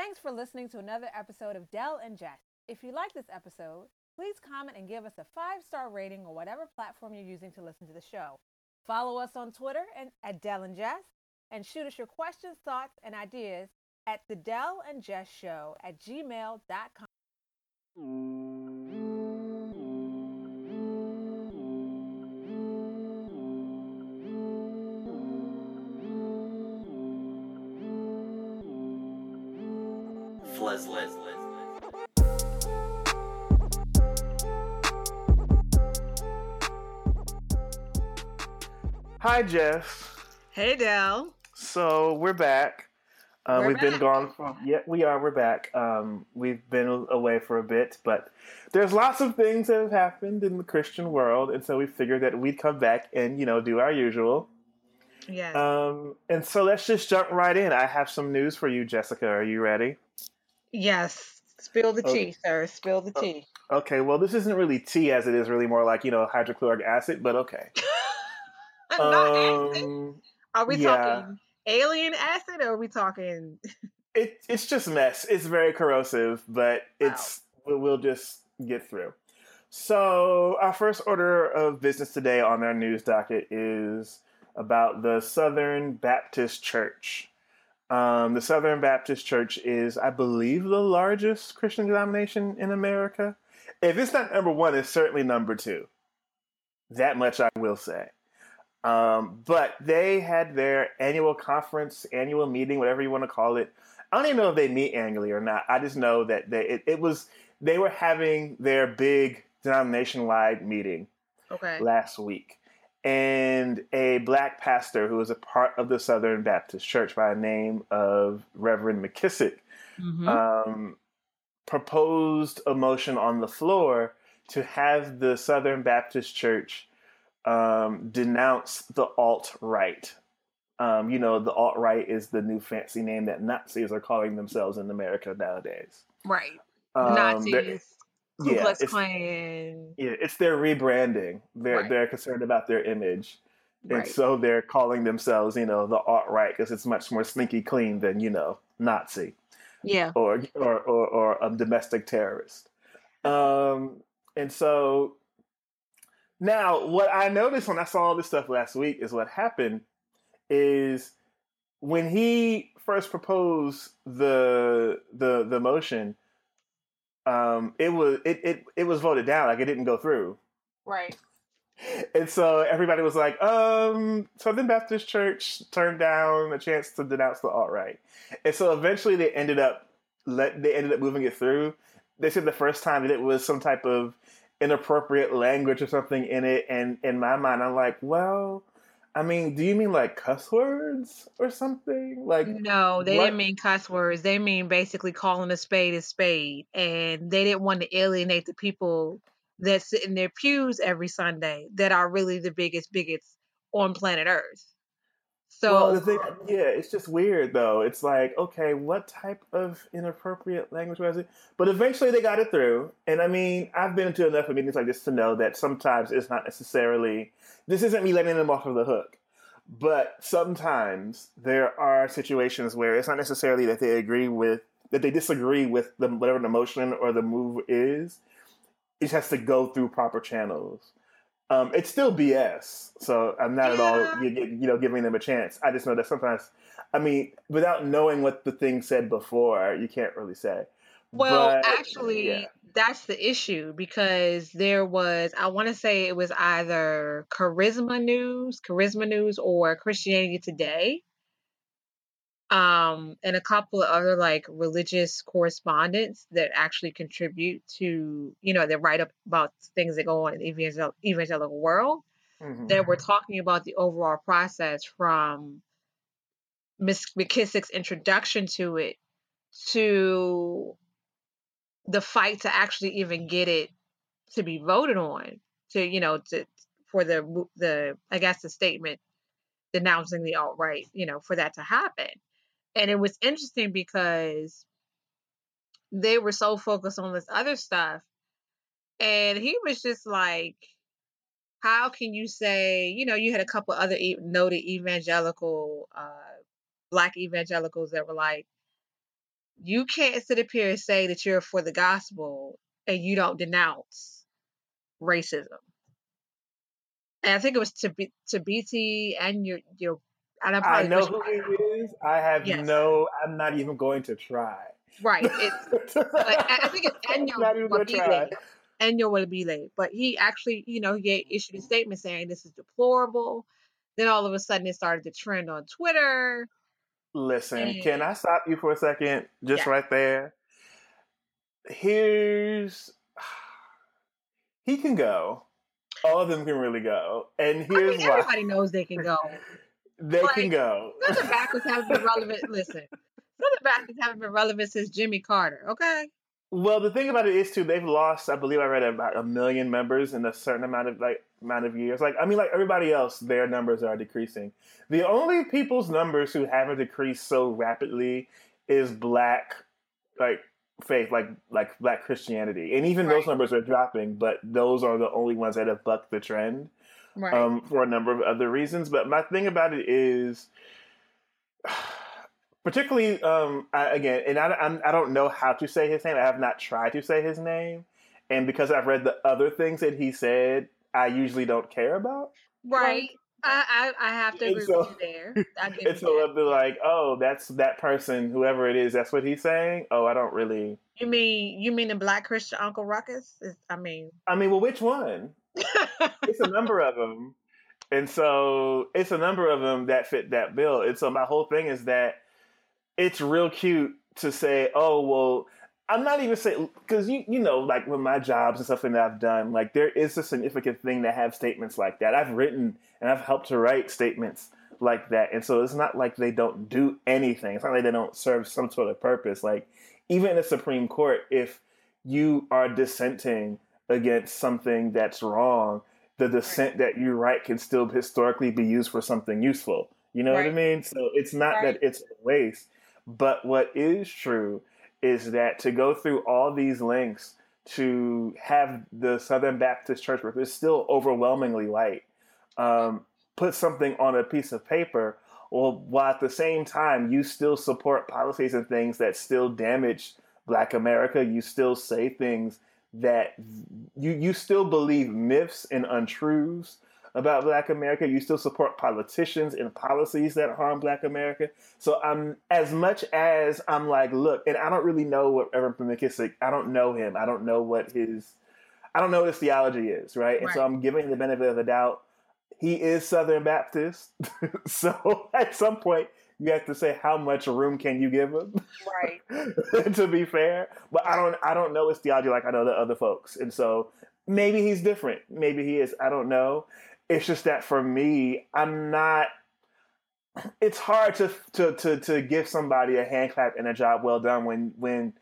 Thanks for listening to another episode of Dell and Jess. If you like this episode, please comment and give us a five star rating on whatever platform you're using to listen to the show. Follow us on Twitter and at Dell and Jess, and shoot us your questions, thoughts, and ideas at the Dell and Jess Show at gmail.com. Fleslin. Hi, Jess. Hey, Dell. So we're back. Uh, We're we've been gone for yeah, we are. We're back. Um, we've been away for a bit, but there's lots of things that have happened in the Christian world, and so we figured that we'd come back and you know do our usual. Yes. Um, and so let's just jump right in. I have some news for you, Jessica. Are you ready? yes. Spill the Okay. tea, sir. Spill the Oh. tea. Okay. Well, this isn't really tea, as it is really more like you know hydrochloric acid, but okay. Not acid. Um, Are we yeah. talking alien acid or are we talking? it, it's just mess. It's very corrosive, but it's we'll, we'll just get through. So our first order of business today on our news docket is about the Southern Baptist Church. Um, the Southern Baptist Church is, I believe, the largest Christian denomination in America. If it's not number one, it's certainly number two. That much I will say. Um, but they had their annual conference, annual meeting, whatever you want to call it. I don't even know if they meet annually or not. I just know that they it, it was they were having their big denomination wide meeting Okay. last week. And a black pastor who was a part of the Southern Baptist Church by the name of Reverend McKissic Mhm. um, proposed a motion on the floor to have the Southern Baptist Church um, denounce the alt right. Um, you know, the alt right is the new fancy name that Nazis are calling themselves in America nowadays. right. Um, Nazis. Ku yeah, Klux it's- Klan. yeah, it's their rebranding. They're Right. they're concerned about their image, and Right. so they're calling themselves, you know, the alt right because it's much more sneaky clean than you know Nazi. Yeah. or or or, or a domestic terrorist. Um, and so now, what I noticed when I saw all this stuff last week is what happened is when he first proposed the the the motion, um, it was it, it it was voted down, like it didn't go through. Right. And so everybody was like, um, Southern Baptist Church turned down a chance to denounce the alt right. And so eventually they ended up let they ended up moving it through. They said the first time that it was some type of inappropriate language or something in it, and in my mind I'm like, well, I mean, do you mean like cuss words or something? Like No, they what- didn't mean cuss words. They mean basically calling a spade a spade. And they didn't want to alienate the people that sit in their pews every Sunday that are really the biggest bigots on planet Earth. So well, thing, yeah, it's just weird though. It's like, okay, what type of inappropriate language was it? But eventually they got it through. And I mean, I've been to enough meetings like this to know that sometimes it's not necessarily, this isn't me letting them off of the hook. But sometimes there are situations where it's not necessarily that they agree with, that they disagree with the, whatever the motion or the move is. It has to go through proper channels. Um, it's still BS, so I'm not at all you, you know giving them a chance. I just know that sometimes, I mean, without knowing what the thing said before, you can't really say. Well, But, actually, yeah. that's the issue because there was, I want to say it was either Charisma News, Charisma News, or Christianity Today, um, and a couple of other like religious correspondents that actually contribute to, you know, that write up about things that go on in the evangel- evangelical world Mhm. that were talking about the overall process from Miss McKissic's introduction to it to the fight to actually even get it to be voted on to you know to for the the I guess the statement denouncing the alt right you know for that to happen and it was interesting because they were so focused on this other stuff and he was just like how can you say you know you had a couple other e- noted evangelical uh black evangelicals that were like you can't sit up here and say that you're for the gospel and you don't denounce racism. And I think it was to be to BT and your your. And I'm I know who he is. I have Yes. no. I'm not even going to try. right. It's I I think it's Enyo not even gonna try. Wabile. Enyo Wabile. But he actually, you know, he issued a statement saying this is deplorable. Then all of a sudden it started to trend on Twitter. Listen, Mm. can I stop you for a second? Just Yeah. right there. Here's he can go. All of them can really go, and I here's mean, why everybody knows they can go. They like, can go. Southern Baptists haven't been relevant. Listen, Southern Baptists haven't been relevant since Jimmy Carter. Okay. Well, the thing about it is too, they've lost. I believe I read about a million members in a certain amount of like amount of years. Like I mean, like everybody else, their numbers are decreasing. The only people's numbers who haven't decreased so rapidly is black, like faith, like like black Christianity, and even those numbers are dropping. But those are the only ones that have bucked the trend Right. um, for a number of other reasons. But my thing about it is, particularly um, I, again, and I, I'm, I don't know how to say his name. I have not tried to say his name, and because I've read the other things that he said, I usually don't care about. right. I, I I have to And agree so- with you there. I give And you so that. I'll be like, oh, that's that person, whoever it is. That's what he's saying. Oh, I don't really. You mean you mean the Black Christian Uncle Ruckus? Is- I mean, I mean, well, which one? It's a number of them, and so it's a number of them that fit that bill. And so my whole thing is that it's real cute to say, oh well, I'm not even saying because you you know like with my jobs and stuff that I've done, like there is a significant thing to have statements like that. I've written and I've helped to write statements like that, and so it's not like they don't do anything. It's not like they don't serve some sort of purpose. Like even in the Supreme Court, if you are dissenting against something that's wrong, the dissent that you write can still historically be used for something useful. You know what I mean? So it's not Right. that it's a waste. But what is true is that to go through all these links to have the Southern Baptist Church, which is still overwhelmingly white, um, put something on a piece of paper, well, while at the same time you still support policies and things that still damage Black America, you still say things that you you still believe myths and untruths about Black America. You still support politicians and policies that harm Black America. So I'm as much as I'm like, look, and I don't really know what Reverend McKissic. I don't know him. I don't know what his I don't know what his theology is, right? And so I'm giving him the benefit of the doubt. He is Southern Baptist, so at some point you have to say how much room can you give him right. to be fair. But I don't I don't know his theology like I know the other folks. And so maybe he's different. Maybe he is. I don't know. It's just that for me, I'm not it's hard to to to, to give somebody a hand clap and a job well done when when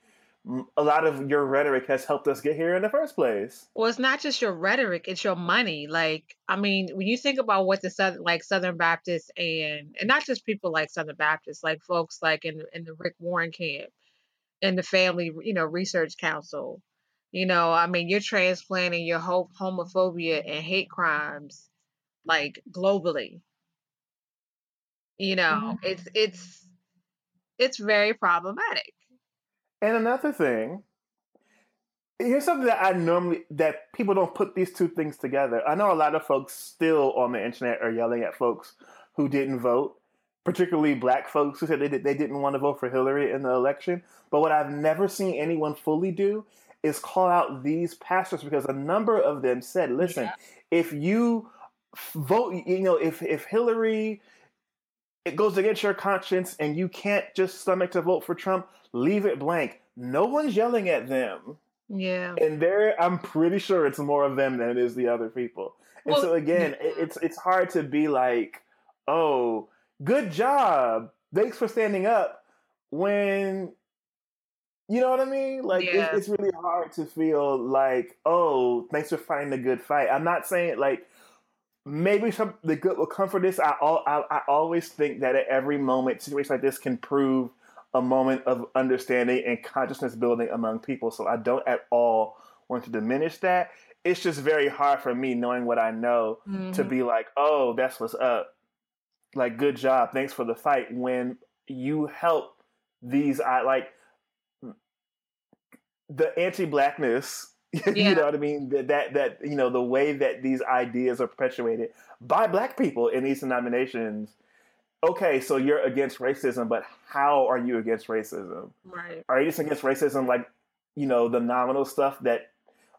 a lot of your rhetoric has helped us get here in the first place. Well, it's not just your rhetoric; it's your money. Like, I mean, when you think about what the Southern, like Southern Baptists and and not just people like Southern Baptists, like folks like in in the Rick Warren camp, and the Family, you know, Research Council. You know, I mean, you're transplanting your whole homophobia and hate crimes, like globally. You know, mm-hmm. it's it's it's very problematic. And another thing, here's something that I normally that people don't put these two things together. I know a lot of folks still on the internet are yelling at folks who didn't vote, particularly black folks who said they, they didn't want to vote for Hillary in the election. But what I've never seen anyone fully do is call out these pastors because a number of them said, "Listen, Yeah. if you vote, you know, if if Hillary." It goes against your conscience, and you can't just stomach to vote for Trump leave it blank. No one's yelling at them. Yeah. And there I'm pretty sure it's more of them than it is the other people. And Well, so again, yeah. it's it's hard to be like, "Oh, good job. Thanks for standing up." When you know what I mean? Like Yeah. it's, it's really hard to feel like, "Oh, thanks for fighting a good fight." I'm not saying like maybe some the good will come for this. I, al- I I always think that at every moment, situations like this can prove a moment of understanding and consciousness building among people. So I don't at all want to diminish that. It's just very hard for me, knowing what I know, to Mhm. be like, "Oh, that's what's up." Like, good job, thanks for the fight. When you help these, I like the anti-blackness Yeah. you know what I mean? That, that that you know the way that these ideas are perpetuated by black people in these denominations. Okay, so you're against racism, but how are you against racism? Right. Are you just against racism like you know the nominal stuff that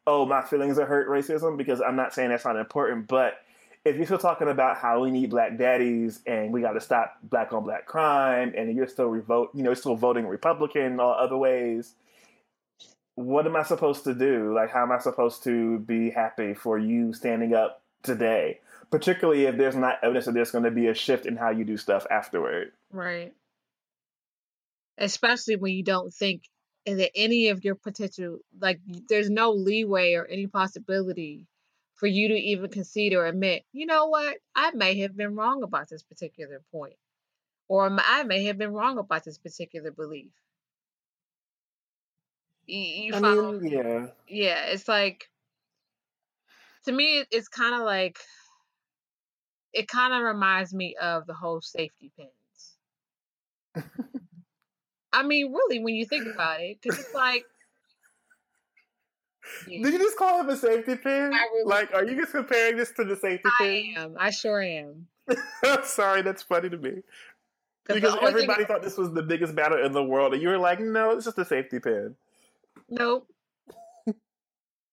oh my feelings are hurt racism? Because I'm not saying that's not important, but if you're still talking about how we need black daddies and we got to stop black on black crime, and you're still revote, you know, still voting Republican all other ways, what am I supposed to do? Like, how am I supposed to be happy for you standing up today? Particularly if there's not evidence that there's going to be a shift in how you do stuff afterward. Right. Especially when you don't think that any of your potential, like, there's no leeway or any possibility for you to even concede or admit, you know what, I may have been wrong about this particular point, or I may have been wrong about this particular belief. You, follow? mean, yeah. yeah, it's like to me, it's kind of like it kind of reminds me of the whole safety pins. I mean, really, when you think about it, because it's like, yeah, Did you just call him a safety pin? Really- Like, are you just comparing this to the safety I pin? I am. I sure am. I'm sorry, that's funny to me. 'Cause Because everybody thought this was the biggest battle in the world, and you were like, no, it's just a safety pin. Nope.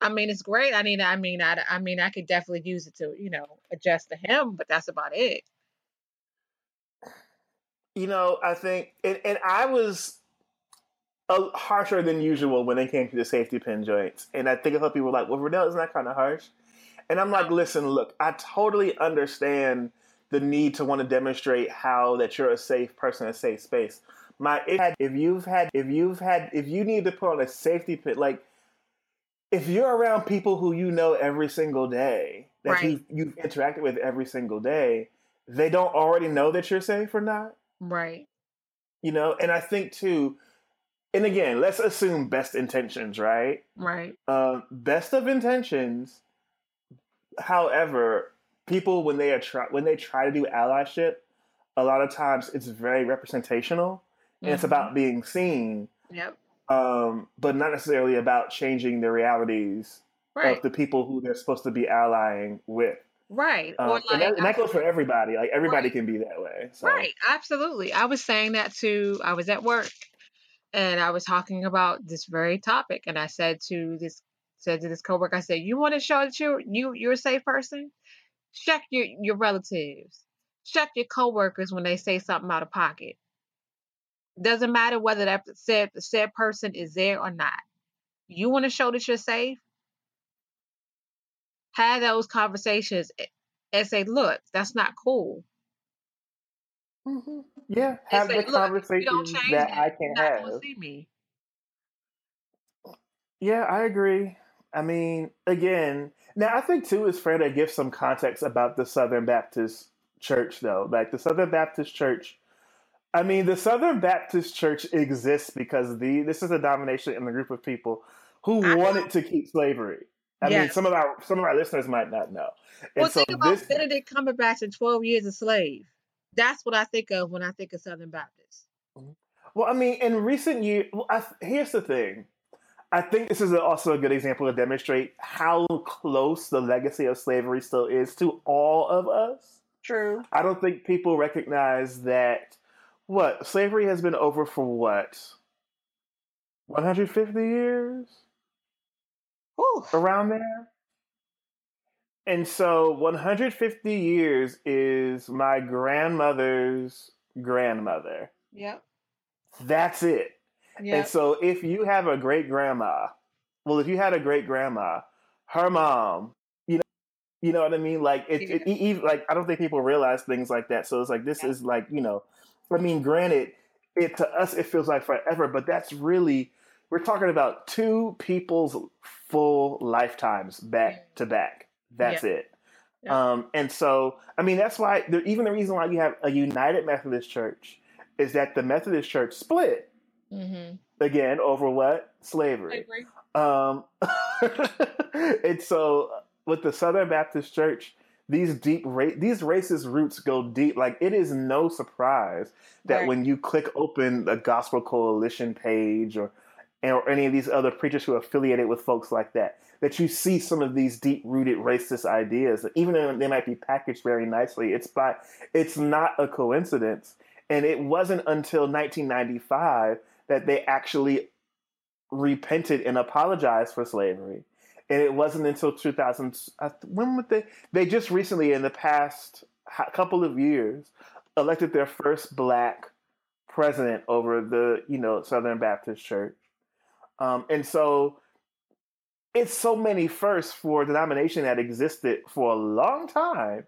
I mean, it's great. I mean, I mean, I, I mean, I could definitely use it to, you know, adjust to him, but that's about it. You know, I think, and, and I was harsher than usual when it came to the safety pin joints. And I think a lot of people were like, well, Renell, isn't that kind of harsh? And I'm like, listen, look, I totally understand the need to want to demonstrate how that you're a safe person, a safe space. My if you've had if you've had if you need to put on a safety pin, like if you're around people who you know every single day, that Right. you've, you've interacted with every single day, they don't already know that you're safe or not Right. you know and i think too and again let's assume best intentions right Right. um, best of intentions however people when they are try when they try to do allyship a lot of times it's very representational and it's about being seen Yep. um, but not necessarily about changing the realities Right. of the people who they're supposed to be allying with Right. um, or like, and, that, and that goes for everybody like everybody Right. can be that way so. Right, absolutely. I was saying that to, I was at work and I was talking about this very topic and I said to this said to this coworker, I said, You want to show that you're you you're a safe person? Check your your relatives. Check your coworkers when they say something out of pocket. Doesn't matter whether that said said person is there or not. You want to show that you're safe? Have those conversations a- and say, look, that's not cool. Mm-hmm. yeah have say, the "Look, if you don't conversations that that, i can not have see me. Yeah, I agree. I mean, again, now I think too it's fair to give some context about the Southern Baptist Church, though. Like the Southern Baptist Church, I mean, the Southern Baptist Church exists because the this is a denomination and a group of people who I know. wanted to keep slavery. I mean, some of our some of our listeners might not know. And Well, so think about this, Benedict Cumberbatch and Twelve Years a Slave. That's what I think of when I think of Southern Baptist. Mm-hmm. Well, I mean, in recent years, well, I, here's the thing. I think this is also a good example to demonstrate how close the legacy of slavery still is to all of us. True. I don't think people recognize that what slavery has been over for what 150 years around there. And so 150 years is my grandmother's grandmother. Yep. That's it. And so if you have a great grandma, well, if you had a great grandma, her mom, you know, you know what I mean? Like it, it, Yeah. e- e- like I don't think people realize things like that. So it's like this Yeah. is like you know, I mean, granted, it to us it feels like forever, but that's really we're talking about two people's full lifetimes back to back. That's it. Yeah. Um, and so, I mean, that's why even the reason why you have a United Methodist Church is that the Methodist Church split Mm-hmm. again over what slavery. Slavery. Um, and so with the Southern Baptist Church, these deep ra- these racist roots go deep. Like it is no surprise that Right. when you click open the Gospel Coalition page or or any of these other preachers who are affiliated with folks like that, that you see some of these deep rooted racist ideas, even though they might be packaged very nicely. It's by it's not a coincidence, and it wasn't until 1995 that they actually repented and apologized for slavery. And it wasn't until 2000. When would they? They just recently, in the past couple of years, elected their first black president over the you know Southern Baptist Church. Um, and so it's so many firsts for a denomination that existed for a long time.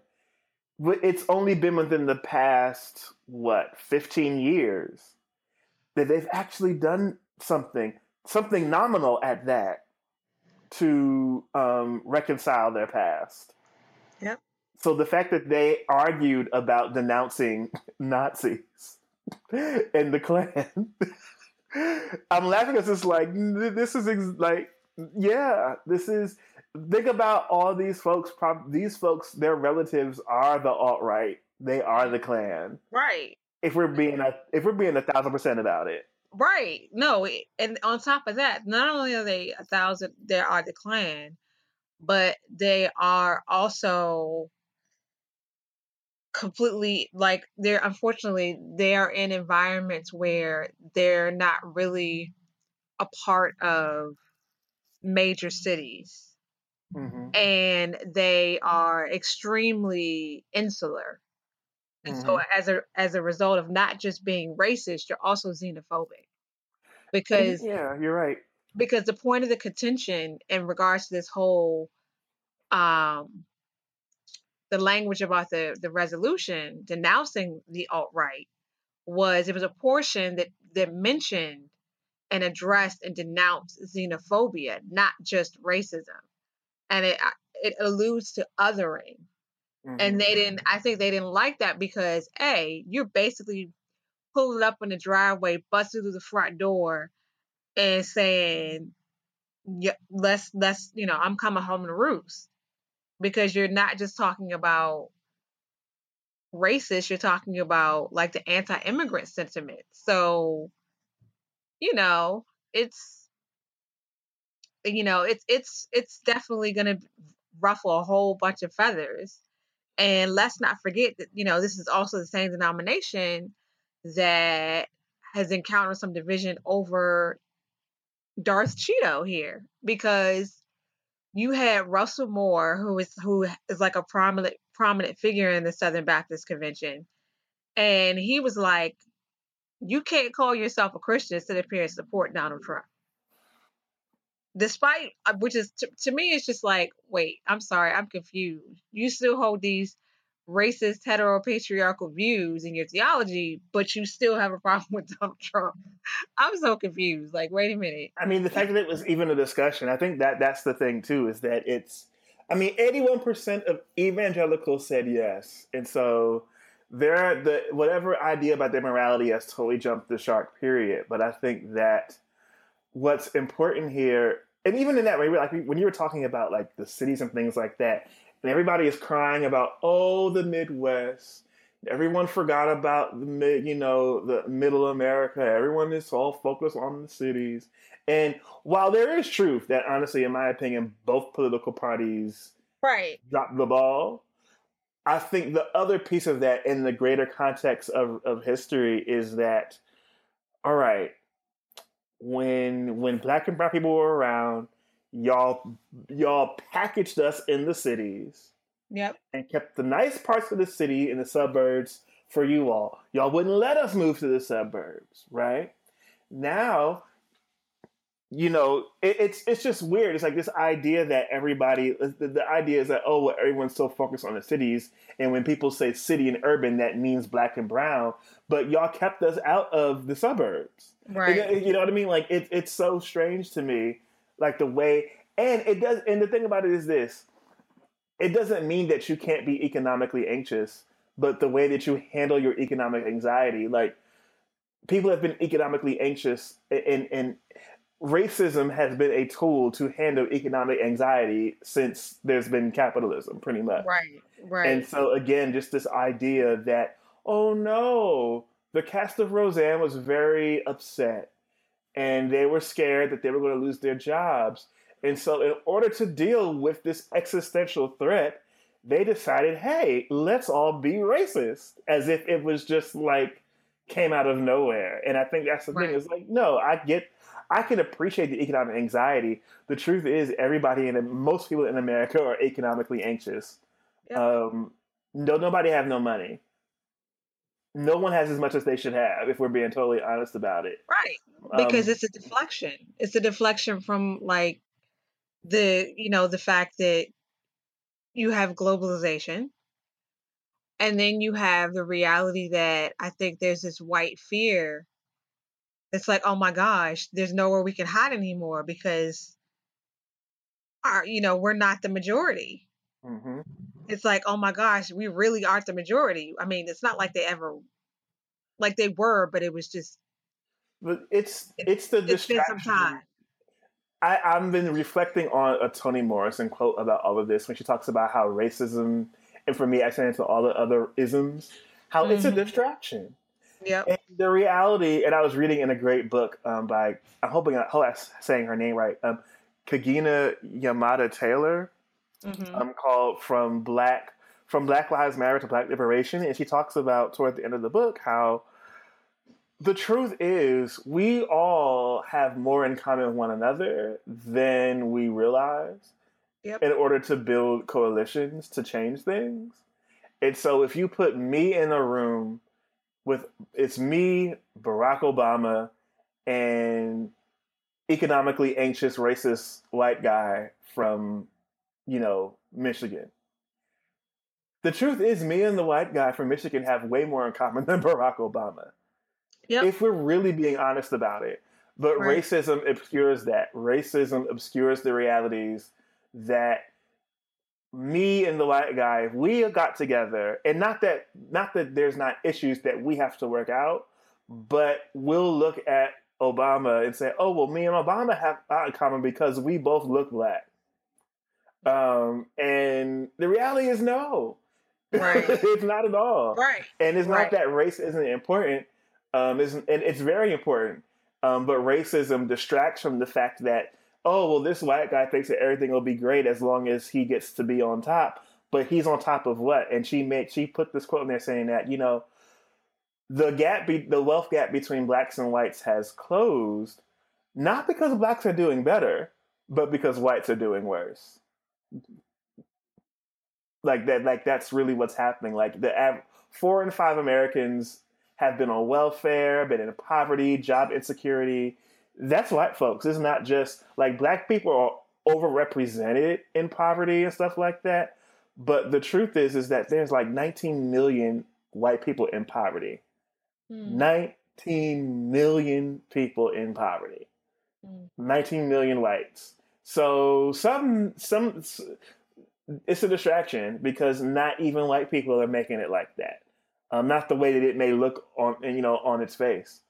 But it's only been within the past what 15 years that they've actually done something, something nominal at that, to um, reconcile their past. Yep. So the fact that they argued about denouncing Nazis and the Klan, I'm laughing because it's like this is ex- like yeah, this is think about all these folks. These folks, their relatives are the alt right. They are the Klan. Right. If we're being a if we're being a thousand percent about it. Right. No, and on top of that, not only are they a thousand, they are the Klan, but they are also completely like they're unfortunately they are in environments where they're not really a part of major cities mm-hmm. and they are extremely insular and mm-hmm. so as a as a result of not just being racist, you're also xenophobic. Because yeah, you're right. Because the point of the contention in regards to this whole um the language about the the resolution denouncing the alt right was it was a portion that that mentioned and addressed and denounced xenophobia, not just racism, and it it alludes to othering. Mm-hmm. And they didn't, I think they didn't like that because, A, you're basically pulling up in the driveway, busting through the front door, and saying, yeah, let's, let's, you know, I'm coming home to roost. Because you're not just talking about racist, you're talking about like the anti immigrant sentiment. So, you know, it's, you know, it's, it's, it's definitely going to ruffle a whole bunch of feathers and let's not forget that, you know, this is also the same denomination that has encountered some division over Darth Cheeto here because you had Russell Moore, who is who is like a prominent prominent figure in the Southern Baptist Convention, and he was like, "You can't call yourself a Christian sit up here and support Donald Trump." Despite uh, which is to, to me it's just like wait i'm sorry i'm confused. You still hold these racist heteropatriarchal views in your theology but you still have a problem with donald trump. I'm so confused. Like wait a minute. I mean the fact that it was even a discussion i think that that's the thing too is that it's i mean 81% of evangelicals said yes and so there the whatever idea about their morality has totally jumped the shark period. But i think that what's important here, and even in that way, like when you were talking about like the cities and things like that, and everybody is crying about oh the Midwest. Everyone forgot about the mid, you know, the middle America. Everyone is all focused on the cities. And while there is truth that, honestly, in my opinion, both political parties right dropped the ball, I think the other piece of that, in the greater context of, of history, is that, all right, when when black and brown people were around, y'all y'all packaged us in the cities. Yep. And kept the nice parts of the city and the suburbs for you all. Y'all wouldn't let us move to the suburbs, right? Now, you know, it, it's it's just weird. It's like this idea that everybody, uh, the, the idea is that oh, well, everyone's so focused on the cities, and when people say city and urban, that means black and brown. But y'all kept us out of the suburbs. Right. Uh, you know what I mean? Like it, it's so strange to me, like the way, and it does. And the thing about it is this: it doesn't mean that you can't be economically anxious, but the way that you handle your economic anxiety, like people have been economically anxious, and and racism has been a tool to handle economic anxiety since there's been capitalism, pretty much. Right. Right. And so again, just this idea that oh no the cast of Roseanne was very upset, and they were scared that they were going to lose their jobs. And so, in order to deal with this existential threat, they decided, hey, let's all be racist, as if it was just like came out of nowhere. And I think that's the right. thing. Is like, no, I get, I can appreciate the economic anxiety. The truth is, everybody and most people in America are economically anxious. Um, no, nobody have no money. No one has as much as they should have, if we're being totally honest about it. Right, because um, it's a deflection. It's a deflection from like the you know the fact that you have globalization and then you have the reality that I think there's this white fear. It's like, oh my gosh, there's nowhere we can hide anymore because our, you know, we're not the majority. Mm-hmm. It's like, oh my gosh, we really aren't the majority. I mean, it's not like they ever, like they were, but it was just. But it's it's the it's distraction. Been some time. I, I've been reflecting on a Toni Morrison quote about all of this when she talks about how racism, and for me, I say into all the other isms, how mm-hmm. it's a mm-hmm. The reality, and I was reading in a great book um, by, I'm hoping I hope I'm saying her name right, um, Kagina Yamada Taylor, mm-hmm. um, called "From Black From Black Lives Matter to Black Liberation," and she talks about toward the end of the book how the truth is, we all have more in common with one another than we realize yep. in order to build coalitions to change things. And so, if you put me in a room with it's me, Barack Obama, and economically anxious, racist white guy from, you know, Michigan. The truth is, me and the white guy from Michigan have way more in common than Barack Obama. Yep. If we're really being honest about it. But right. racism obscures that. Racism obscures the realities that me and the white guy, we got together, and not that not that there's not issues that we have to work out, but we'll look at Obama and say, "Oh, well, me and Obama have a in common because we both look black." Um, and the reality is no, right? it's not at all, right? And it's right. not that race isn't important. Um, and it's very important. Um, but racism distracts from the fact that, oh, well, this white guy thinks that everything will be great as long as he gets to be on top. But he's on top of what? And she made she put this quote in there saying that you know, the gap, be, the wealth gap between blacks and whites has closed, not because blacks are doing better, but because whites are doing worse. Like that, like that's really what's happening. Like the av- four and five Americans have been on welfare, been in poverty, job insecurity. That's white folks. It's not just like black people are overrepresented in poverty and stuff like that. But the truth is, is that there's like 19 million white people in poverty. Mm. 19 million people in poverty. Mm. 19 million whites. So some some it's a distraction because not even white people are making it like that um, not the way that it may look on you know on its face.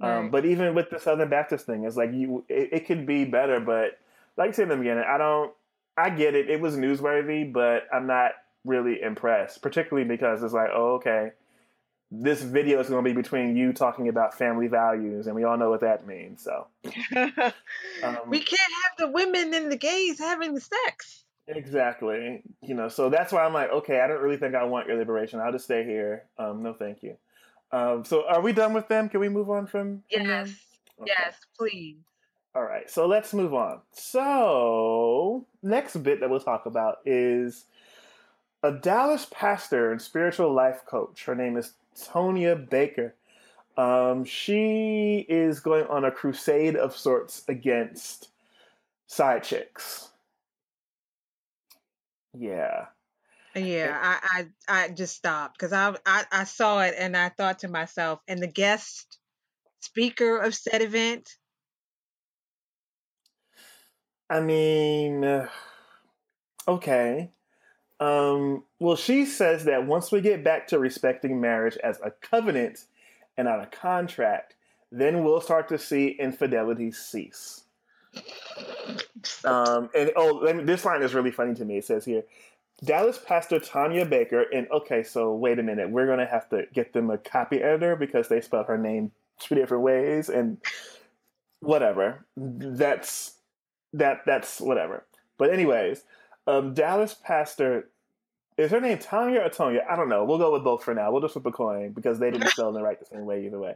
Um. But even with the Southern Baptist thing, it's like you it, it could be better. But like I said in the beginning, I don't. I get it. It was newsworthy, but I'm not really impressed, particularly because it's like, oh, okay, this video is going to be between you talking about family values, and we all know what that means. So um, we can't have the women and the gays having sex. Exactly. You know, so that's why I'm like, okay, I don't really think I want your liberation. I'll just stay here. Um, no, thank you. Um, so are we done with them? Can we move on from? from yes. Okay. Yes, please. All right. So let's move on. So next bit that we'll talk about is a Dallas pastor and spiritual life coach. Her name is Tonya Baker. Um, she is going on a crusade of sorts against side chicks. Yeah. Yeah, I, I I just stopped because I, I I saw it and I thought to myself, and the guest speaker of said event. I mean, uh, okay. Um, well, she says that once we get back to respecting marriage as a covenant and not a contract, then we'll start to see infidelity cease. Um, and oh, me, this line is really funny to me. It says here, Dallas pastor Tanya Baker, and okay, so wait a minute, we're gonna have to get them a copy editor because they spelled her name two different ways, and whatever. That's that that's whatever. But anyways, um, Dallas pastor is her name Tanya or Tonya? I don't know. We'll go with both for now. We'll just flip a coin because they didn't spell it right the same way either way.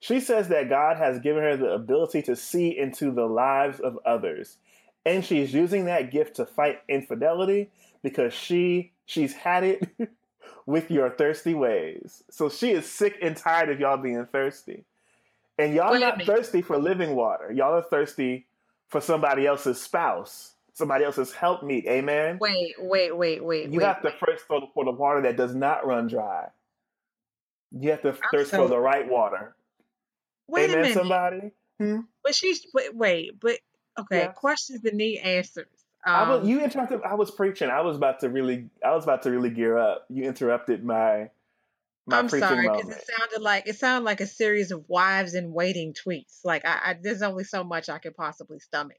She says that God has given her the ability to see into the lives of others. And she's using that gift to fight infidelity because she she's had it with your thirsty ways. So she is sick and tired of y'all being thirsty. And y'all Wait not thirsty for living water. Y'all are thirsty for somebody else's spouse, somebody else's helpmeet. Amen. Wait, wait, wait, wait, You wait. have to first go for the water that does not run dry. You have to thirst so- for the right water. wait a minute. somebody. Hmm? But she's wait, wait, but okay. Yes. Questions that need answers. Um, I was, you interrupted. I was preaching. I was about to really. I was about to really gear up. You interrupted my my I'm preaching sorry because it sounded like it sounded like a series of wives in waiting tweets. Like I, I there's only so much I could possibly stomach.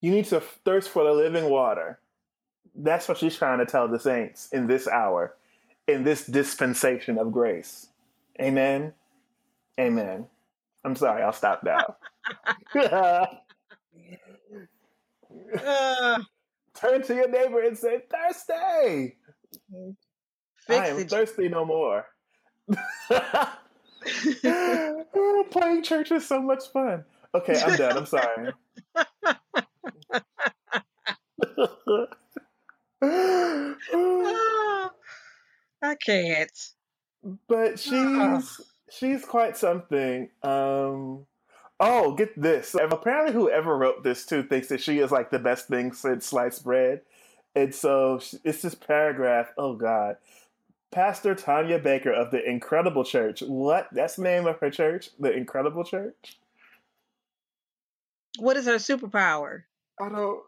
You need to thirst for the living water. That's what she's trying to tell the saints in this hour, in this dispensation of grace. Amen. Amen. I'm sorry. I'll stop now. Uh, Turn to your neighbor and say, "Thirsty." fix I am it. thirsty no more. Oh, Playing church is so much fun. Okay, I'm done. I'm sorry. Ah, I can't. but she's she's quite something. Um, oh, get this! Apparently, whoever wrote this too thinks that she is like the best thing since sliced bread, and so it's this paragraph. Oh God, Pastor Tanya Baker of the Incredible Church. What? That's the name of her church, the Incredible Church. What is her superpower? I don't.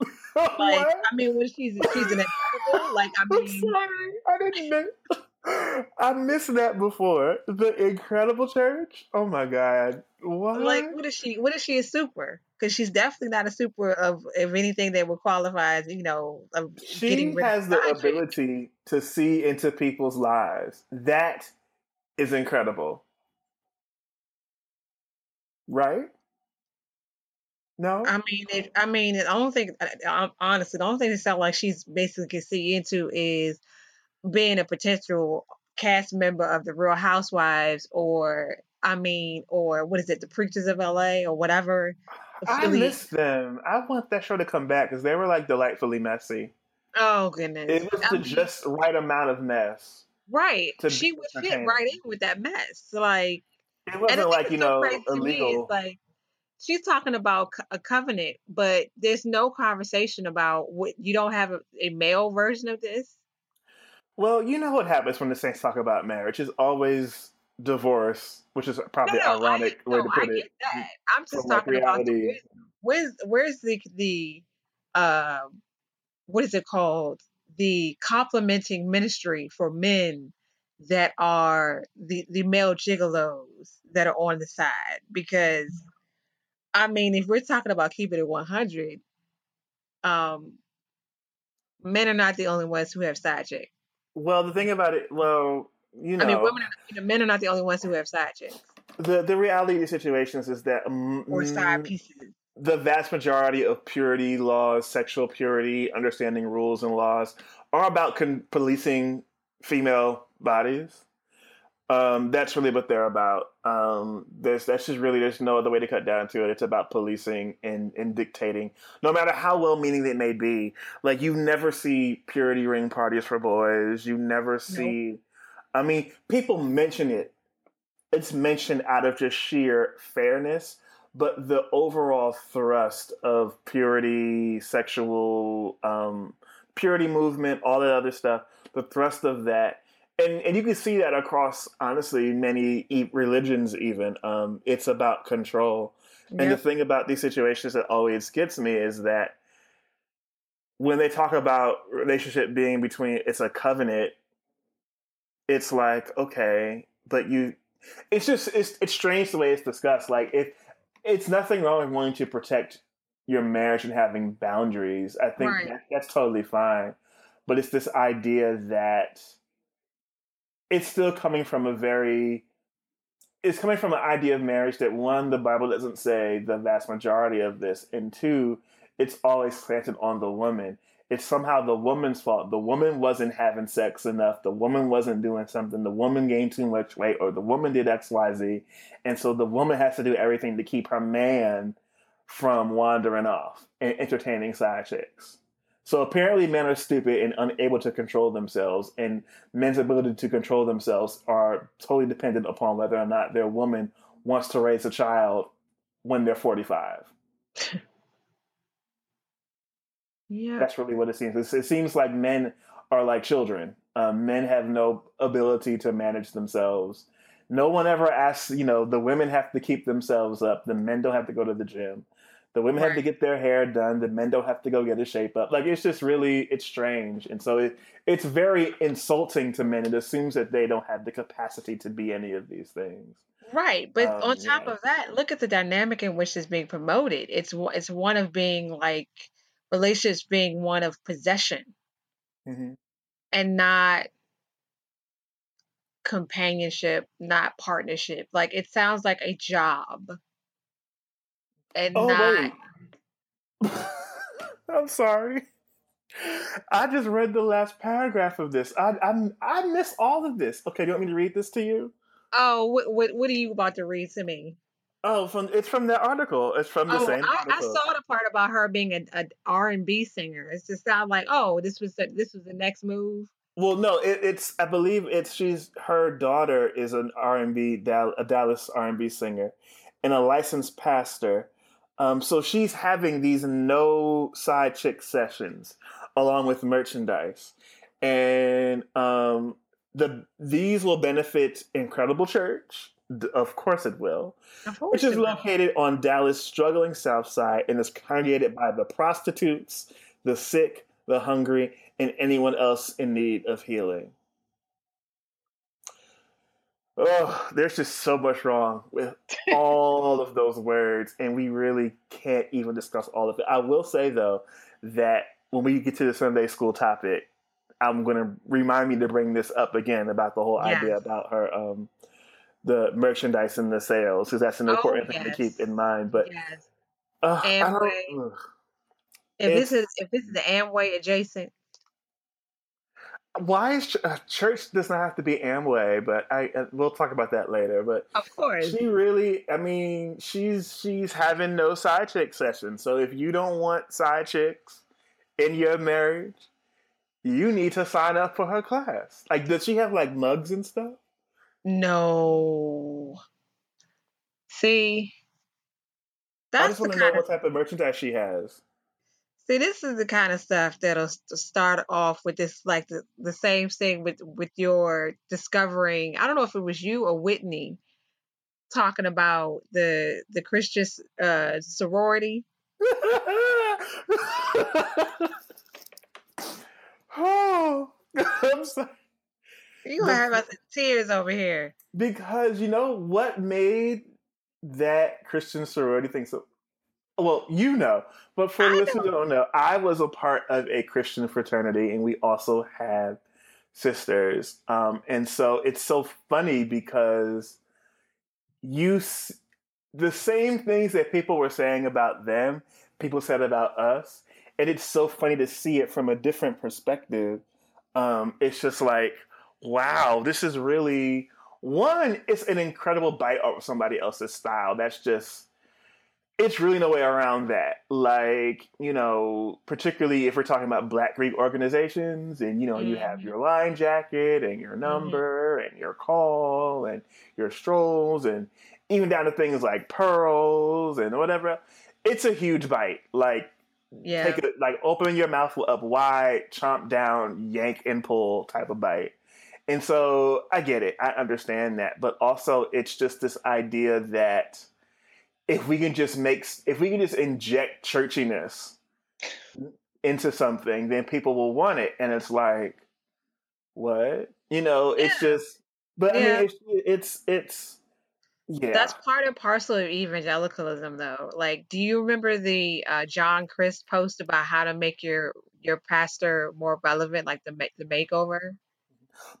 Like, what? I mean, is she's she's an incredible. Like, I I'm sorry. I didn't. I missed that before. The Incredible Church. Oh my God! What? like, what is she? What is she a super? Because she's definitely not a super of of anything that would qualify as you know of she has the ability to see into people's lives. That is incredible. Right? No. I mean, it, I mean, I don't think, I- I- honestly, the only thing that sounds like she's basically can see into is being a potential cast member of the Real Housewives, or I mean, or what is it, the Preachers of LA, or whatever. I miss them. I want that show to come back because they were like delightfully messy. Oh goodness, It was I the mean, just right amount of mess. right. She would fit right in with that mess, like. It And wasn't like you so know illegal. like she's talking about a covenant, but there's no conversation about what you don't have a, a male version of this. Well, you know what happens when the saints talk about marriage is always divorce, which is probably no, no, I, ironic way no, to I put it. that. I'm just from, like, talking about the, where's where's the the um what is it called the complementing ministry for men that are the the male gigolos that are on the side because I mean if we're talking about keeping it 100 um men are not the only ones who have side chicks. Well, the thing about it, well, you know, I mean women are, you know, men are not the only ones who have side chicks the the reality of the situations is that mm, or side pieces. the vast majority of purity laws, sexual purity, understanding rules and laws are about con- policing female bodies. Um, that's really what they're about. Um, there's that's just really there's no other way to cut down to it. It's about policing and, and dictating, no matter how well meaning it may be. Like you never see purity ring parties for boys. You never see. I mean, people mention it. It's mentioned out of just sheer fairness, but the overall thrust of purity, sexual um, purity movement, all that other stuff, the thrust of that, and and you can see that across honestly many e- religions. Even um, it's about control. And the thing about these situations that always gets me is that when they talk about relationship being between it's a covenant, it's like okay, but you, it's just it's it's strange the way it's discussed. Like if it's nothing wrong with wanting to protect your marriage and having boundaries. I think Right. that, that's totally fine, but it's this idea that it's still coming from a very it's coming from an idea of marriage that one, the Bible doesn't say the vast majority of this, and two, it's always planted on the woman. It's somehow the woman's fault. The woman wasn't having sex enough. The woman wasn't doing something. The woman gained too much weight, or the woman did X, Y, Z, and so the woman has to do everything to keep her man from wandering off and entertaining side chicks. So apparently, men are stupid and unable to control themselves, and men's ability to control themselves are totally dependent upon whether or not their woman wants to raise a child when they're 45. Yeah. That's really what it seems. It seems like men are like children. Um, men have no ability to manage themselves. No one ever asks, you know, the women have to keep themselves up. The men don't have to go to the gym. The women have to get their hair done. The men don't have to go get a shape up. Like it's just really it's strange, and so it, it's very insulting to men. It assumes that they don't have the capacity to be any of these things. Right, but Um, on top yeah. of that, look at the dynamic in which it's being promoted. It's one- it's one of being like relationships being one of possession Mm-hmm. and not companionship, not partnership. Like it sounds like a job and Oh not wait, I'm sorry. I just read the last paragraph of this. I I I missed all of this. Okay, do you want me to read this to you? Oh, what what what are you about to read to me? Oh, from it's from that article. It's from the Oh, same I, I saw the part about her being a, a R and B singer. It just sounds like, oh, this was the, this was the next move. Well, no, it, it's I believe it's she's her daughter is an R and B a Dallas R and B singer, and a licensed pastor. Um, so she's having these no side chick sessions along with merchandise, and um, the these will benefit Incredible Church. Of course, it will. Of which is it will. located on Dallas' struggling South Side and is congregated by the prostitutes, the sick, the hungry, and anyone else in need of healing. Oh, there's just so much wrong with all of those words, and we really can't even discuss all of it. I will say though that when we get to the Sunday school topic, I'm going to remind me to bring this up again about the whole idea about her um, the merchandise and the sales because that's an Oh important thing to keep in mind. But yes. uh. Amway. If this is if this is the Amway adjacent, why is ch- uh, church does not have to be Amway, but I uh, we'll talk about that later. But of course. she really, I mean, she's she's having no side chick sessions. So if you don't want side chicks in your marriage, you need to sign up for her class. Like, does she have like mugs and stuff? No. See, I that's just the want to know of what type of merchandise she has. See. This is the kind of stuff that'll start off with this, like the, the same thing with with your discovering. I don't know if it was you or Whitney talking about the the Christian uh, sorority. oh, I'm sorry. You gonna have The, us in tears over here. because you know what made that Christian sorority thing so. Well, you know, but for I listeners who don't know, I was a part of a Christian fraternity, and we also had sisters. Um, and so it's so funny because you s- the same things that people were saying about them, people said about us, and it's so funny to see it from a different perspective. Um, it's just like, wow, this is really one. It's an incredible bite of somebody else's style. That's just it's really no way around that. Like, you know, particularly if we're talking about Black Greek organizations, and you know, you have Mhm, your line jacket and your mhm. number and your call and your strolls and even down to things like pearls and whatever. It's a huge bite. Like, Yeah. take it, like open your mouth up wide, chomp down, yank and pull type of bite. And so I get it. I understand that. But also, it's just this idea that if we can just make, if we can just inject churchiness into something, then people will want it. And it's like, what? You know, it's Yeah. just, but I mean, Yeah. it's, it's, it's, That's part and parcel of evangelicalism, though. Like, do you remember the uh, John Chris post about how to make your your pastor more relevant, like the the makeover?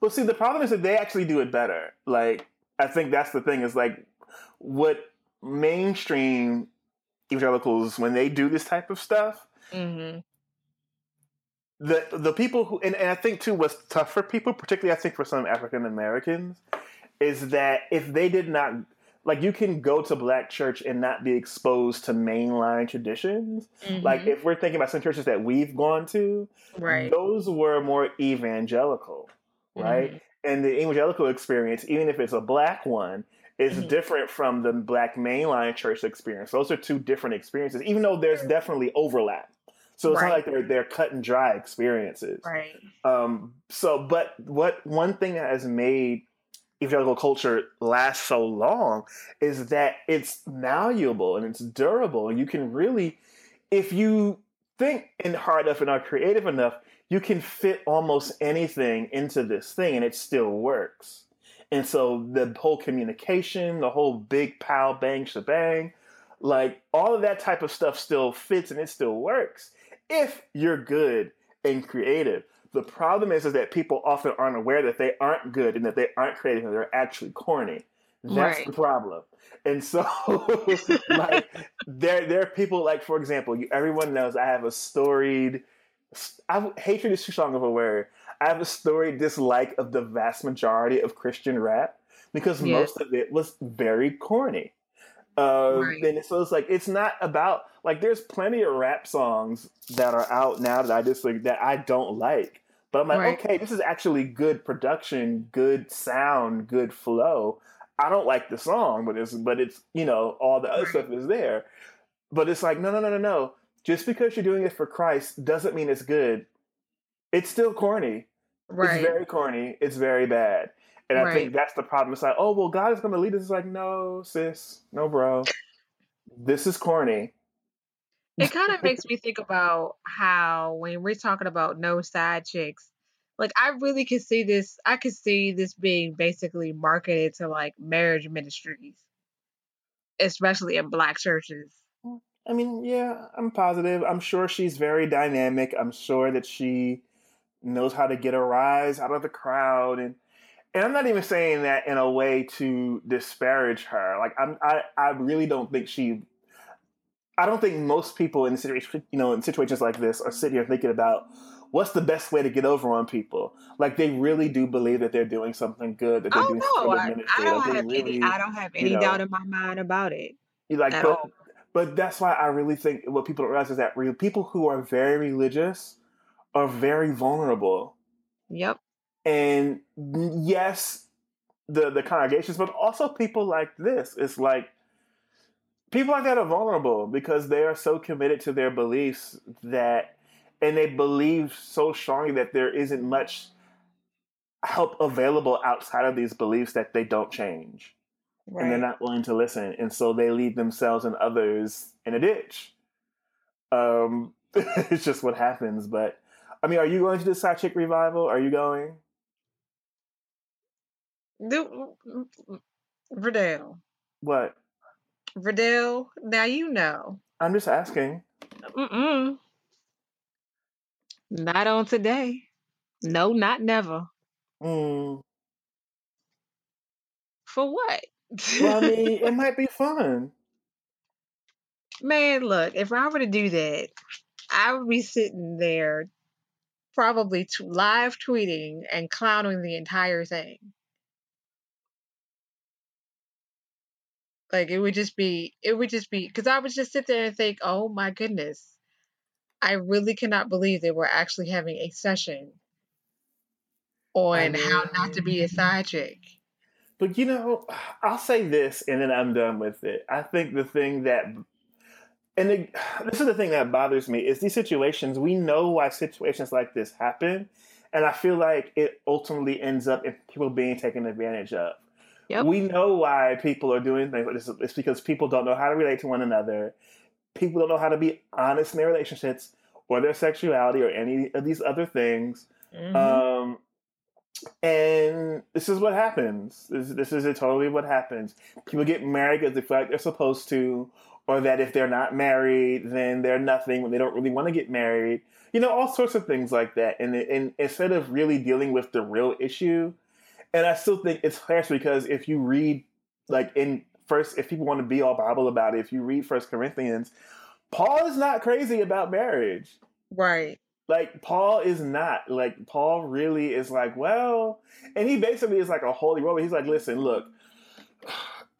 Well, see, the problem is that they actually do it better. Like, I think that's the thing is like what mainstream evangelicals when they do this type of stuff. Mm-hmm. The the people who and, and I think too what's tough for people, particularly I think for some African Americans, is that if they did not like you can go to black church and not be exposed to mainline traditions. Mm-hmm. Like if we're thinking about some churches that we've gone to, right. those were more evangelical, right? Mm-hmm. And the evangelical experience, even if it's a black one, is Mhm. different from the black mainline church experience. Those are two different experiences, even though there's definitely overlap. So it's Right. not like they're they're cut and dry experiences. Right. Um, so, but what one thing that has made evangelical culture last so long is that it's malleable and it's durable, and you can really, if you think in hard enough and are creative enough, you can fit almost anything into this thing, and it still works. And so the whole communication, the whole big pow bang shebang, like all of that type of stuff still fits and it still works if you're good and creative. The problem is, is that people often aren't aware that they aren't good and that they aren't creative and they're actually corny. That's Right. the problem. And so, like, there, there are people like, for example, you, everyone knows I have a storied. I hatred is too strong of a word. I have a storied dislike of the vast majority of Christian rap because most of it was very corny. Um, Right. And so it's like it's not about like there's plenty of rap songs that are out now that I just like that I don't like. But I'm like, Right. okay, this is actually good production, good sound, good flow. I don't like the song, but it's but it's you know all the other Right. stuff is there. But it's like no no no no no. Just because you're doing it for Christ doesn't mean it's good. It's still corny. Right. It's very corny. It's very bad. And I Right. think that's the problem. It's like, oh well, God is going to lead us. It's like, no, sis, no, bro. This is corny. it kind of makes me think about how when we're talking about no side chicks, like I really could see this. I could see this being basically marketed to like marriage ministries, especially in black churches. I mean, yeah, I'm positive. I'm sure she's very dynamic. I'm sure that she knows how to get a rise out of the crowd, and and I'm not even saying that in a way to disparage her. Like I'm, I, I really don't think she. I don't think most people in situation, you know, in situations like this, are sitting here thinking about what's the best way to get over on people. Like they really do believe that they're doing something good, that they're Oh doing no, something I. I don't like have any. I don't have you any know, doubt in my mind about it you like, but all. but that's why I really think what people don't realize is that real people who are very religious are very vulnerable. Yep. And yes, the the congregations, but also people like this. It's like people like that are vulnerable because they are so committed to their beliefs that and they believe so strongly that there isn't much help available outside of these beliefs that they don't change and they're not willing to listen, and so they leave themselves and others in a ditch. Um, it's just what happens. But I mean, are you going to the side chick revival? Are you going? Do, Verdell. What? Verdell. Now you know. I'm just asking. Mm-mm. Not on today. No, not never. Mm. For what? Well, I mean, it might be fun. Man, look, if I were to do that, I would be sitting there probably t- live tweeting and clowning the entire thing. Like it would just be, it would just be, because I would just sit there and think, oh my goodness, I really cannot believe they we're actually having a session on how not to be a side chick. But you know, I'll say this, and then I'm done with it. I think the thing that, and the, this is the thing that bothers me, is these situations. We know why situations like this happen, and I feel like it ultimately ends up in people being taken advantage of. Yep. We know why people are doing things like this. It's because people don't know how to relate to one another. People don't know how to be honest in their relationships or their sexuality or any of these other things. Mhm. Um, and this is what happens. This, this is totally what happens. People get married because they feel like they're supposed to, or that if they're not married, then they're nothing when they don't really want to get married. You know, all sorts of things like that. And, and instead of really dealing with the real issue, And I still think it's harsh because if you read, like in first, if people want to be all Bible about it, if you read First Corinthians, Paul is not crazy about marriage. Right. Like Paul is not. Like Paul really is like, well, and he basically is like a holy roller. He's like, listen, look,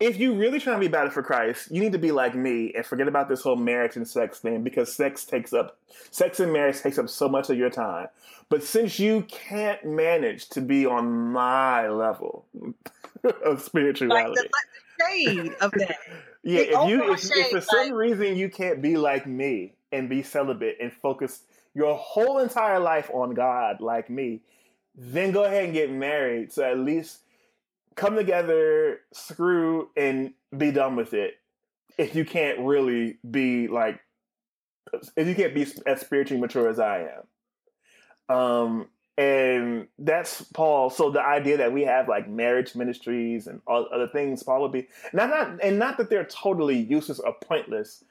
if you really trying to be about it for Christ, you need to be like me and forget about this whole marriage and sex thing because sex takes up sex and marriage takes up so much of your time. But since you can't manage to be on my level of spirituality, Like the, shade of that. yeah, the if you if, if for shade, some like- reason you can't be like me and be celibate and focus your whole entire life on God like me, then go ahead and get married. So at least come together, screw, and be done with it. If you can't really be like, if you can't be as spiritually mature as I am, um, and that's Paul. So the idea that we have like marriage ministries and all other things, Paul would be not not and not that they're totally useless or pointless,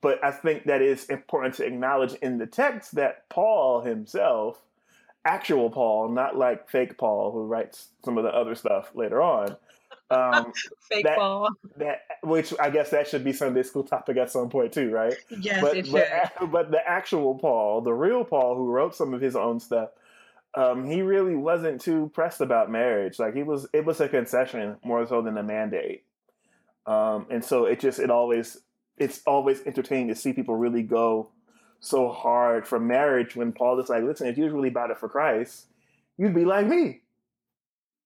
but I think that it's important to acknowledge in the text that Paul himself, actual Paul, not like fake Paul who writes some of the other stuff later on, um, Fake that- ball. that which I guess that should be Sunday school topic at some point too, right? Yes, but, it should. but but the actual Paul, the real Paul, who wrote some of his own stuff, um, he really wasn't too pressed about marriage. Like he was, it was a concession more so than a mandate. Um, and so it just, it always, it's always entertaining to see people really go so hard for marriage when Paul is like, listen, if you was really about it for Christ, you'd be like me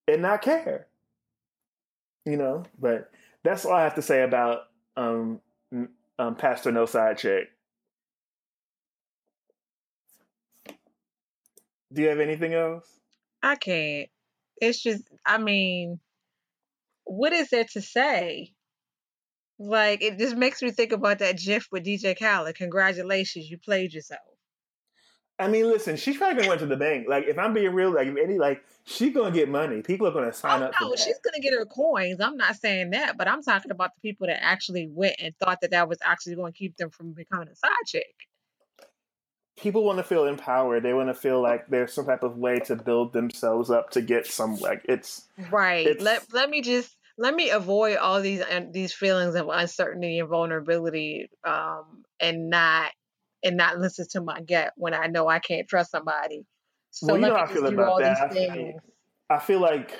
and not care. You know, but that's all I have to say about um, um, Pastor No Side Chick. Do you have anything else? I can't. It's just, I mean, what is there to say? Like, it just makes me think about that GIF with DJ Khaled. Congratulations, you played yourself. I mean, listen, she's probably gonna went to the bank. Like, if I'm being real, like, if any, like, she's gonna get money. People are gonna oh, sign Oh up for no, she's gonna get her coins. I'm not saying that, but I'm talking about the people that actually went and thought that that was actually going to keep them from becoming a side chick. People want to feel empowered. They want to feel like there's some type of way to build themselves up to get some. Like, it's Right. It's- Let let me just let me avoid all these these feelings of uncertainty and vulnerability, um, and not and not listen to my gut when I know I can't trust somebody. So Well, you know how I feel about all that. these I-. I feel like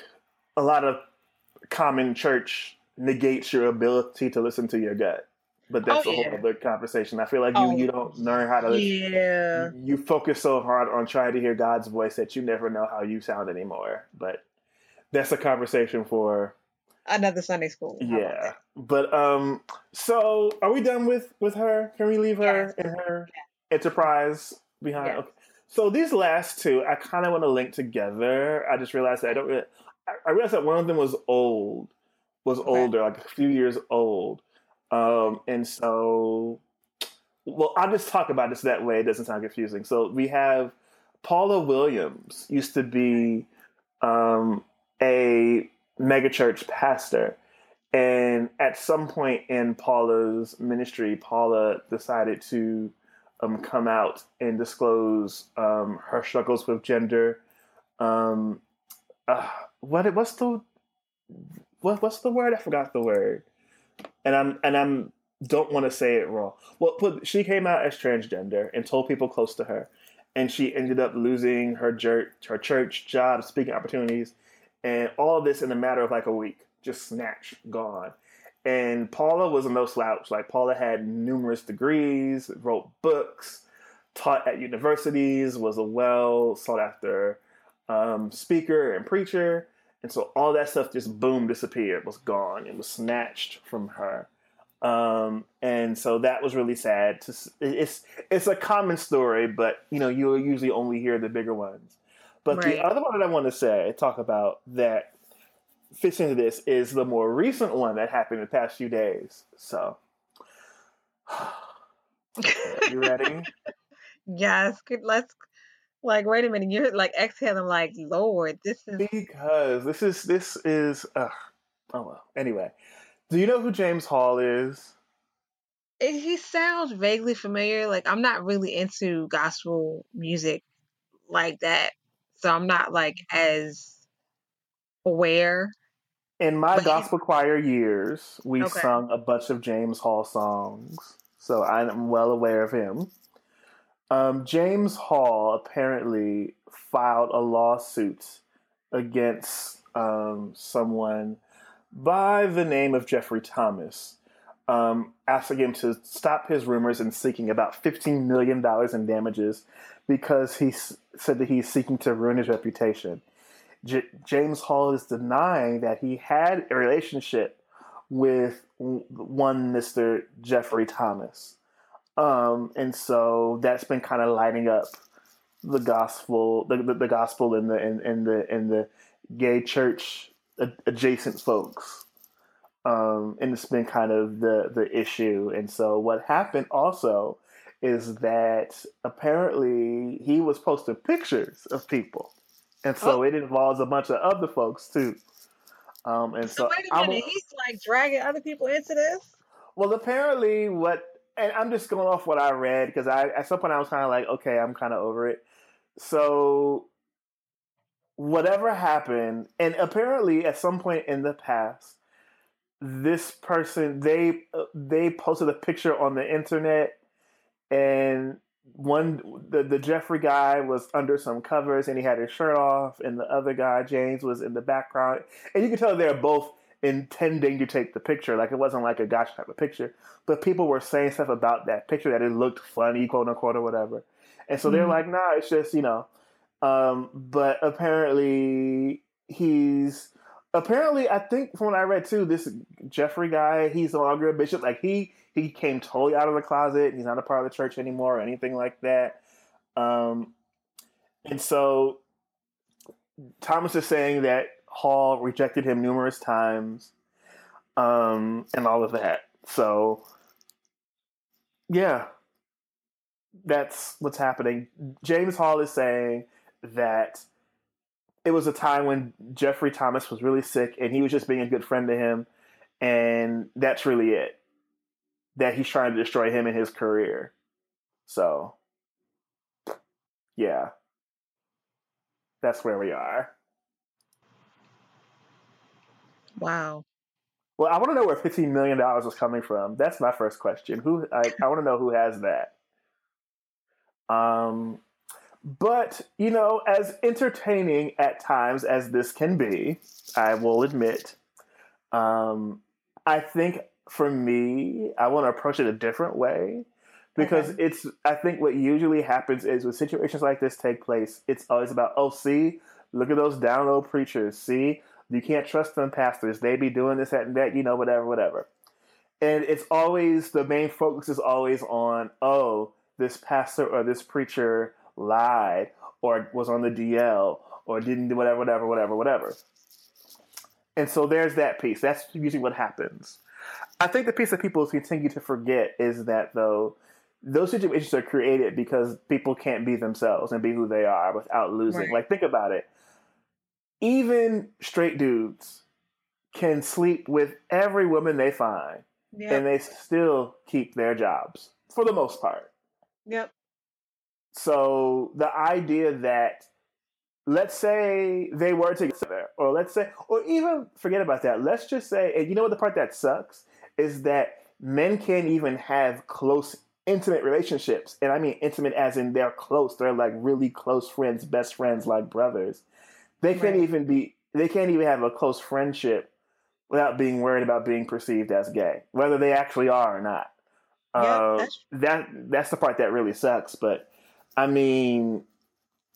a lot of common church negates your ability to listen to your gut. But that's Oh, a whole yeah. other conversation. I feel like you Oh, you don't learn how to listen. Yeah. You focus so hard on trying to hear God's voice that you never know how you sound anymore. But that's a conversation for Another Sunday school. Yeah. But um so are we done with with her? Can we leave her Yes. in her enterprise behind? Yes. Okay. So these last two, I kind of want to link together. I just realized that I don't. Really, I- I realized that one of them was old, was Okay. older, like a few years old, um, and so. Well, I'll just talk about this that way. It doesn't sound confusing. So we have Paula Williams used to be um, a megachurch pastor, and at some point in Paula's ministry, Paula decided to um, come out and disclose um, her struggles with gender. Um, uh, what what's the what, what's the word? I forgot the word, and I'm and I'm don't want to say it wrong. Well, she came out as transgender and told people close to her, and she ended up losing her her church job, speaking opportunities, and all this in a matter of like a week, just snatch, gone. And Paula was no slouch. Like Paula had numerous degrees, wrote books, taught at universities, was a well sought after um, speaker and preacher. And so all that stuff just boom disappeared, was gone. It was snatched from her. Um, and so that was really sad. It's it's a common story, but you know you'll usually only hear the bigger ones. But Right. the other one that I want to say, talk about that fits into this is the more recent one that happened in the past few days. So, you ready? Yes. Good. Let's. Like, wait a minute. You're like exhaling. Like, Lord, this is. because this is this is uh, oh well. Anyway, do you know who James Hall is? He sounds vaguely familiar. Like, I'm not really into gospel music like that, so I'm not like as aware. In my But gospel choir years, we Okay. sung a bunch of James Hall songs, so I'm well aware of him. Um, James Hall apparently filed a lawsuit against um, someone by the name of Jeffrey Thomas, um, asking him to stop his rumors and seeking about $15 million in damages because he s- said that he's seeking to ruin his reputation. J- James Hall is denying that he had a relationship with one Mr. Jeffrey Thomas. Um, and so that's been kind of lighting up the gospel, the, the, the gospel in the in, in the in the gay church adjacent folks. Um, and it's been kind of the the issue. And so what happened also is that apparently he was posting pictures of people, and so Oh. it involves a bunch of other folks too. Um, and So so, wait a minute, he's like dragging other people into this. well, apparently, what, and I'm just going off what I read because I at some point I was kind of like, okay, I'm kind of over it. So, whatever happened, and apparently at some point in the past, this person they uh, they posted a picture on the internet, and one the the Jeffrey guy was under some covers and he had his shirt off, and the other guy James was in the background, and you could tell they're both intending to take the picture. Like it wasn't like a gotcha type of picture, but people were saying stuff about that picture that it looked funny, quote unquote, or whatever. And so they're Mhm. like, nah, it's just you know. Um, but apparently he's apparently I think from what I read too, this Jeffrey guy, he's no longer a bishop. Like he he came totally out of the closet. He's not a part of the church anymore or anything like that. Um, and so Thomas is saying that Hall rejected him numerous times, um, and all of that. So, yeah, that's what's happening. James Hall is saying that it was a time when Jeffrey Thomas was really sick, and he was just being a good friend to him, and that's really it. That he's trying to destroy him and his career. So, yeah, that's where we are. Wow. Well, I want to know where fifteen million dollars was coming from. That's my first question. Who I, I want to know who has that. Um, but you know, as entertaining at times as this can be, I will admit, um, I think for me, I want to approach it a different way because Okay. it's. I think what usually happens is when situations like this take place, it's always about, oh, see, look at those down low preachers. See, you can't trust them pastors. They be doing this, that, and that, you know, whatever, whatever. And it's always the main focus is always on, oh, this pastor or this preacher lied or was on the DL or didn't do whatever, whatever, whatever, whatever. And so there's that piece. That's usually what happens. I think the piece that people continue to forget is that though those situations are created because people can't be themselves and be who they are without losing. Right. Like think about it. Even straight dudes can sleep with every woman they find Yep. and they still keep their jobs for the most part. yep. So the idea that let's say they were together, or let's say, or even forget about that. Let's just say, and you know what the part that sucks is that men can't even have close, intimate relationships, and I mean intimate as in they're close. They're like really close friends, best friends, like brothers. They can't Right. even be. They can't even have a close friendship without being worried about being perceived as gay, whether they actually are or not. Yeah, Uh, that's- that that's the part that really sucks. But I mean,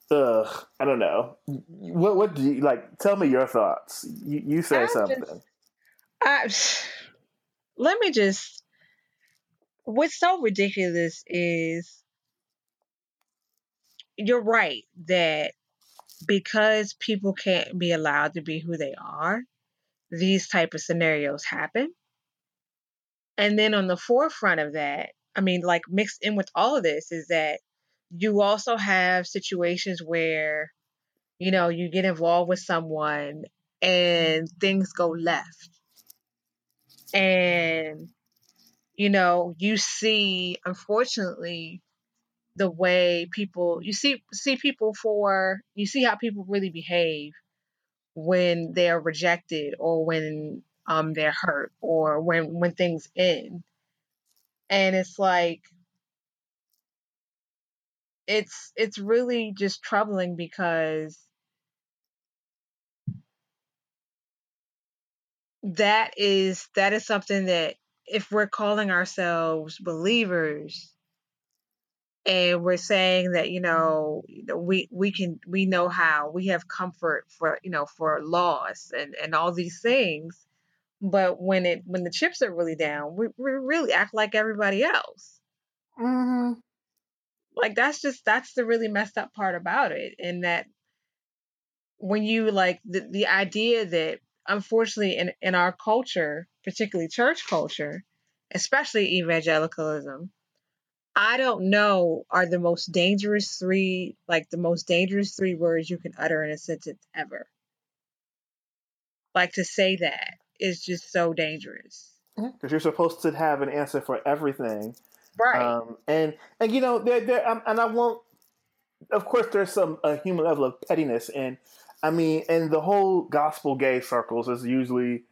ugh, I don't know. What what do you like? Tell me your thoughts. You, you say I something. just- I, let me just. What's so ridiculous is you're right that because people can't be allowed to be who they are, these type of scenarios happen. And then on the forefront of that, I mean, like mixed in with all of this is that you also have situations where, you know, you get involved with someone and things go left. And, you know, you see, unfortunately, the way people you see see people for you see how people really behave when they're rejected or when um they're hurt or when when things end. And it's like it's it's really just troubling because that is that is something that if we're calling ourselves believers and we're saying that you know we we can we know how we have comfort for you know for loss and and all these things but when it when the chips are really down we, we really act like everybody else Mm-hmm. Like that's just that's the really messed up part about it and that when you like the, the idea that unfortunately in, in our culture particularly church culture especially evangelicalism i don't know are the most dangerous three like the most dangerous three words you can utter in a sentence ever. Like to say that is just so dangerous. Because you're supposed to have an answer for everything, right um, and and you know there there um, and I won't. Of course, there's some a human level of pettiness, and I mean, and the whole gospel gay circles is usually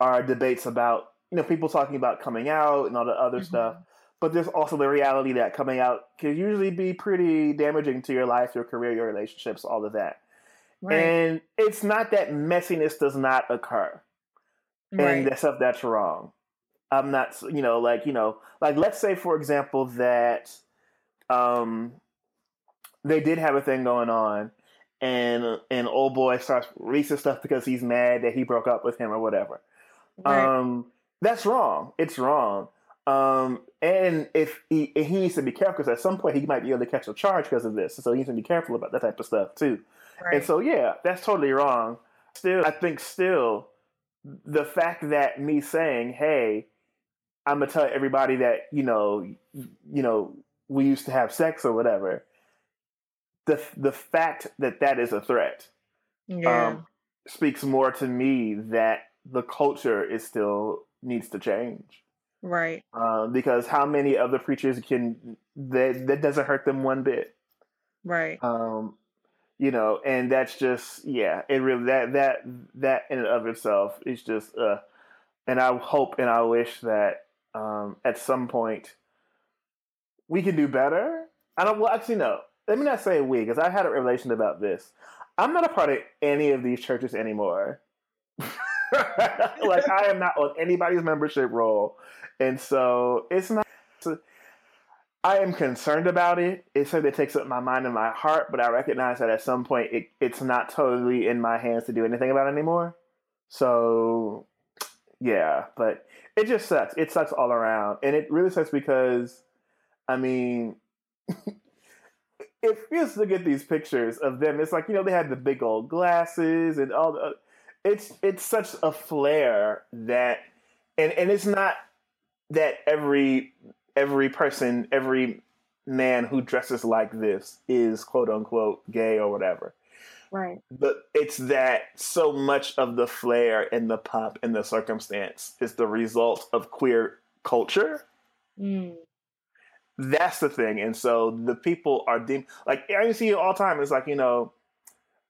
our debates about you know people talking about coming out and all the other Mhm. stuff. But there's also the reality that coming out can usually be pretty damaging to your life, your career, your relationships, all of that. right And it's not that messiness does not occur and right that's stuff that's wrong. I'm not, you know, like you know, like let's say for example that um they did have a thing going on, and and old boy starts releasing stuff because he's mad that he broke up with him or whatever. right Um, that's wrong. It's wrong. Um, and if he, he needs to be careful because at some point he might be able to catch a charge because of this, so he needs to be careful about that type of stuff too. right And so, yeah, that's totally wrong. Still, I think still the fact that me saying, "Hey, I'm gonna tell everybody that you know, you know, we used to have sex or whatever," the the fact that that is a threat yeah. um, speaks more to me that the culture is still needs to change. right. Uh, because how many other preachers can that that doesn't hurt them one bit. Right. Um you know and that's just yeah it really that that that in and of itself is just uh and i hope and i wish that um at some point we can do better? I don't well actually no. Let me not say we because i had a revelation about this. I'm not a part of any of these churches anymore. Like i am not on anybody's membership roll. And so it's not I am concerned about it. It certainly takes up my mind and my heart, but I recognize that at some point it, it's not totally in my hands to do anything about anymore. So, yeah, but it just sucks. It sucks all around. And it really sucks because, I mean, it feels to get these pictures of them. It's like, you know, they had the big old glasses and all the. It's it's such a flare that, and and it's not that every every person, every man who dresses like this is quote unquote gay or whatever. Right But it's that so much of the flair and the pop and the circumstance is the result of queer culture. mm. That's the thing. And so the people are deemed like I see it all the time. It's like, you know,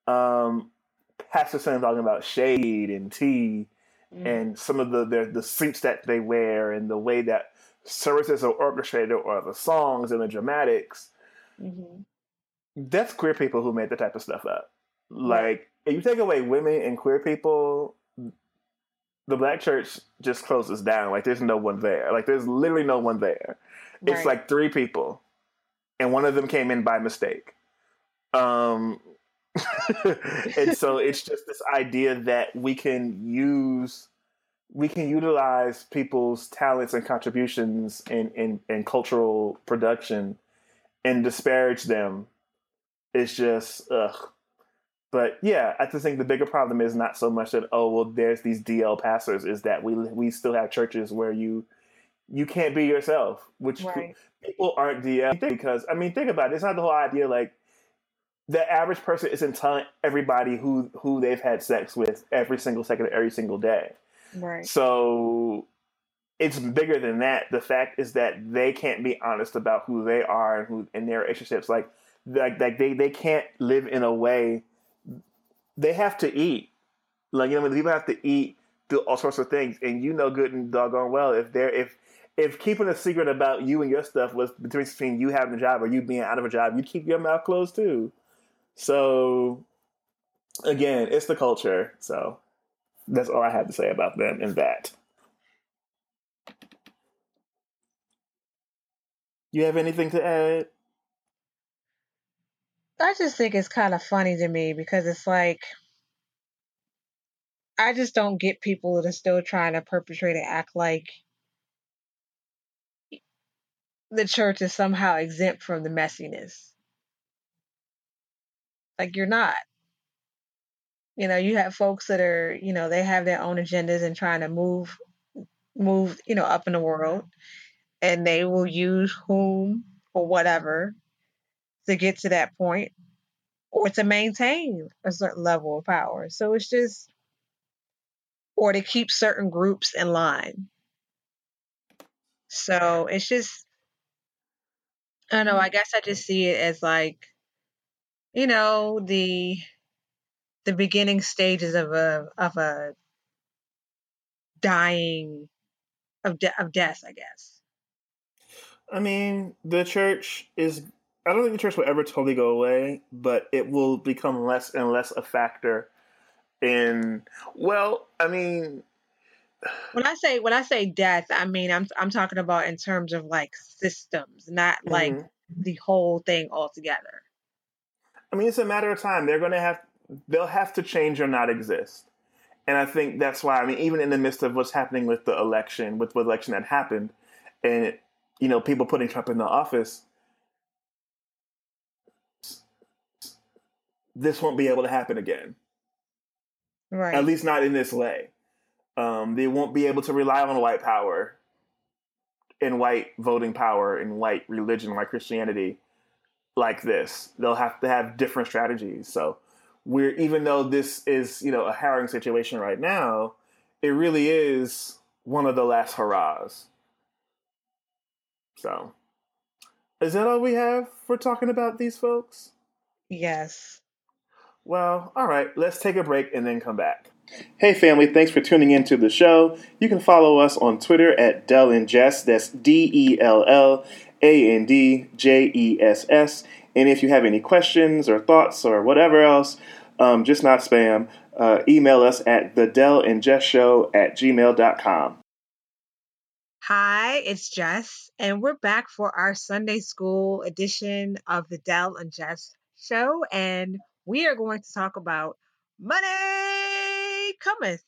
um Pastor Sam talking about shade and tea Mm. and some of the, the the suits that they wear and the way that services are orchestrated or the songs and the dramatics Mhm. that's queer people who made that type of stuff up like if you take away women and queer people the black church just closes down. Like there's no one there. Like there's literally no one there. It's like three people and one of them came in by mistake. Um and so it's just this idea that we can use we can utilize people's talents and contributions in, in, in cultural production and disparage them. It's just ugh. But yeah, I just think the bigger problem is not so much that oh well, there's these DL pastors. Is that we we still have churches where you you can't be yourself, which Right. people aren't DL because I mean think about it. It's not the whole idea like the average person isn't telling everybody who who they've had sex with every single second of every single day. Right. So it's bigger than that. The fact is that they can't be honest about who they are and who in their relationships. Like like like they, they can't live in a way they have to eat. Like you know, people have to eat, do all sorts of things, and you know good and doggone well if they're if if keeping a secret about you and your stuff was between you having a job or you being out of a job, you'd keep your mouth closed too. So again, it's the culture. So that's all I have to say about them and that. You have anything to add? I just think it's kind of funny to me because it's like I just don't get people that are still trying to perpetrate and act like the church is somehow exempt from the messiness. Like you're not. You know, you have folks that are, you know, they have their own agendas and trying to move move, you know, up in the world and they will use whom or whatever to get to that point or to maintain a certain level of power. So it's just or to keep certain groups in line. So it's just I don't know, I guess I just see it as like you know, the the beginning stages of a of a dying of de- of death, I guess. I mean, the church is. I don't think the church will ever totally go away, but it will become less and less a factor. In well, I mean, when I say when I say death, I mean I'm I'm talking about in terms of like systems, not like mm-hmm. the whole thing altogether. I mean, it's a matter of time. They're going to have they'll have to change or not exist. And I think that's why. I mean, even in the midst of what's happening with the election, with the election that happened, and you know, people putting Trump in the office, this won't be able to happen again. Right. At least not in this way. Um, they won't be able to rely on white power and white voting power and white religion, like Christianity, like this. They'll have to have different strategies. So we're even though this is you know a harrowing situation right now, it really is one of the last hurrahs. So, is that all we have for talking about these folks? Yes. Well, all right. Let's take a break and then come back. Hey, family, thanks for tuning in to the show. You can follow us on Twitter at Dell and Jess. That's D E L L A N D J E S S. And if you have any questions or thoughts or whatever else, um, just not spam, uh, email us at the Dell and Jess Show at gmail.com. Hi, it's Jess, and we're back for our Sunday school edition of the Dell and Jess Show. And we are going to talk about money cometh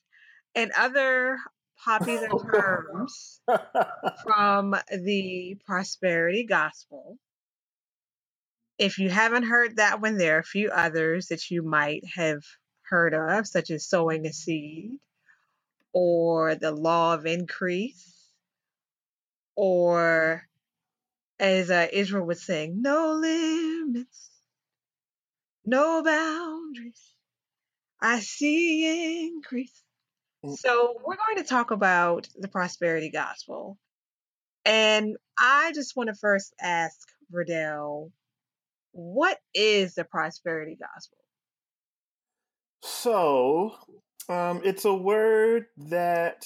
and other popular terms from the prosperity gospel. If you haven't heard that one, there are a few others that you might have heard of, such as sowing a seed or the law of increase, or as uh, Israel was saying, no limits, no boundaries. I see increase. Mm. So, we're going to talk about the prosperity gospel. And I just want to first ask Verdell, what is the prosperity gospel? So, um, it's a word that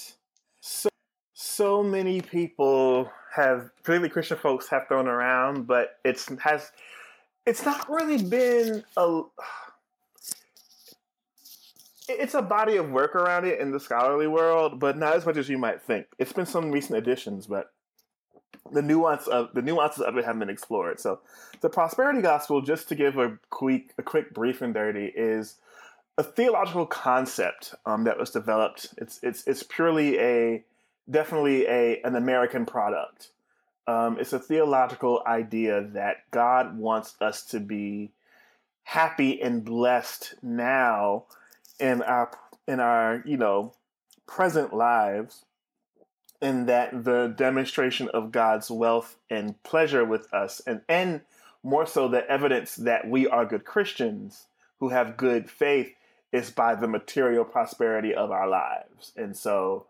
so, so many people have, particularly Christian folks, have thrown around, but it's has it's not really been a it's a body of work around it in the scholarly world, but not as much as you might think. It's been some recent additions, but the nuance of the nuances of it haven't been explored. So, the prosperity gospel, just to give a quick a quick brief and dirty, is a theological concept um, that was developed. It's it's it's purely a definitely a an American product. Um, it's a theological idea that God wants us to be happy and blessed now in our in our you know present lives in that the demonstration of God's wealth and pleasure with us and and more so the evidence that we are good Christians who have good faith is by the material prosperity of our lives. And so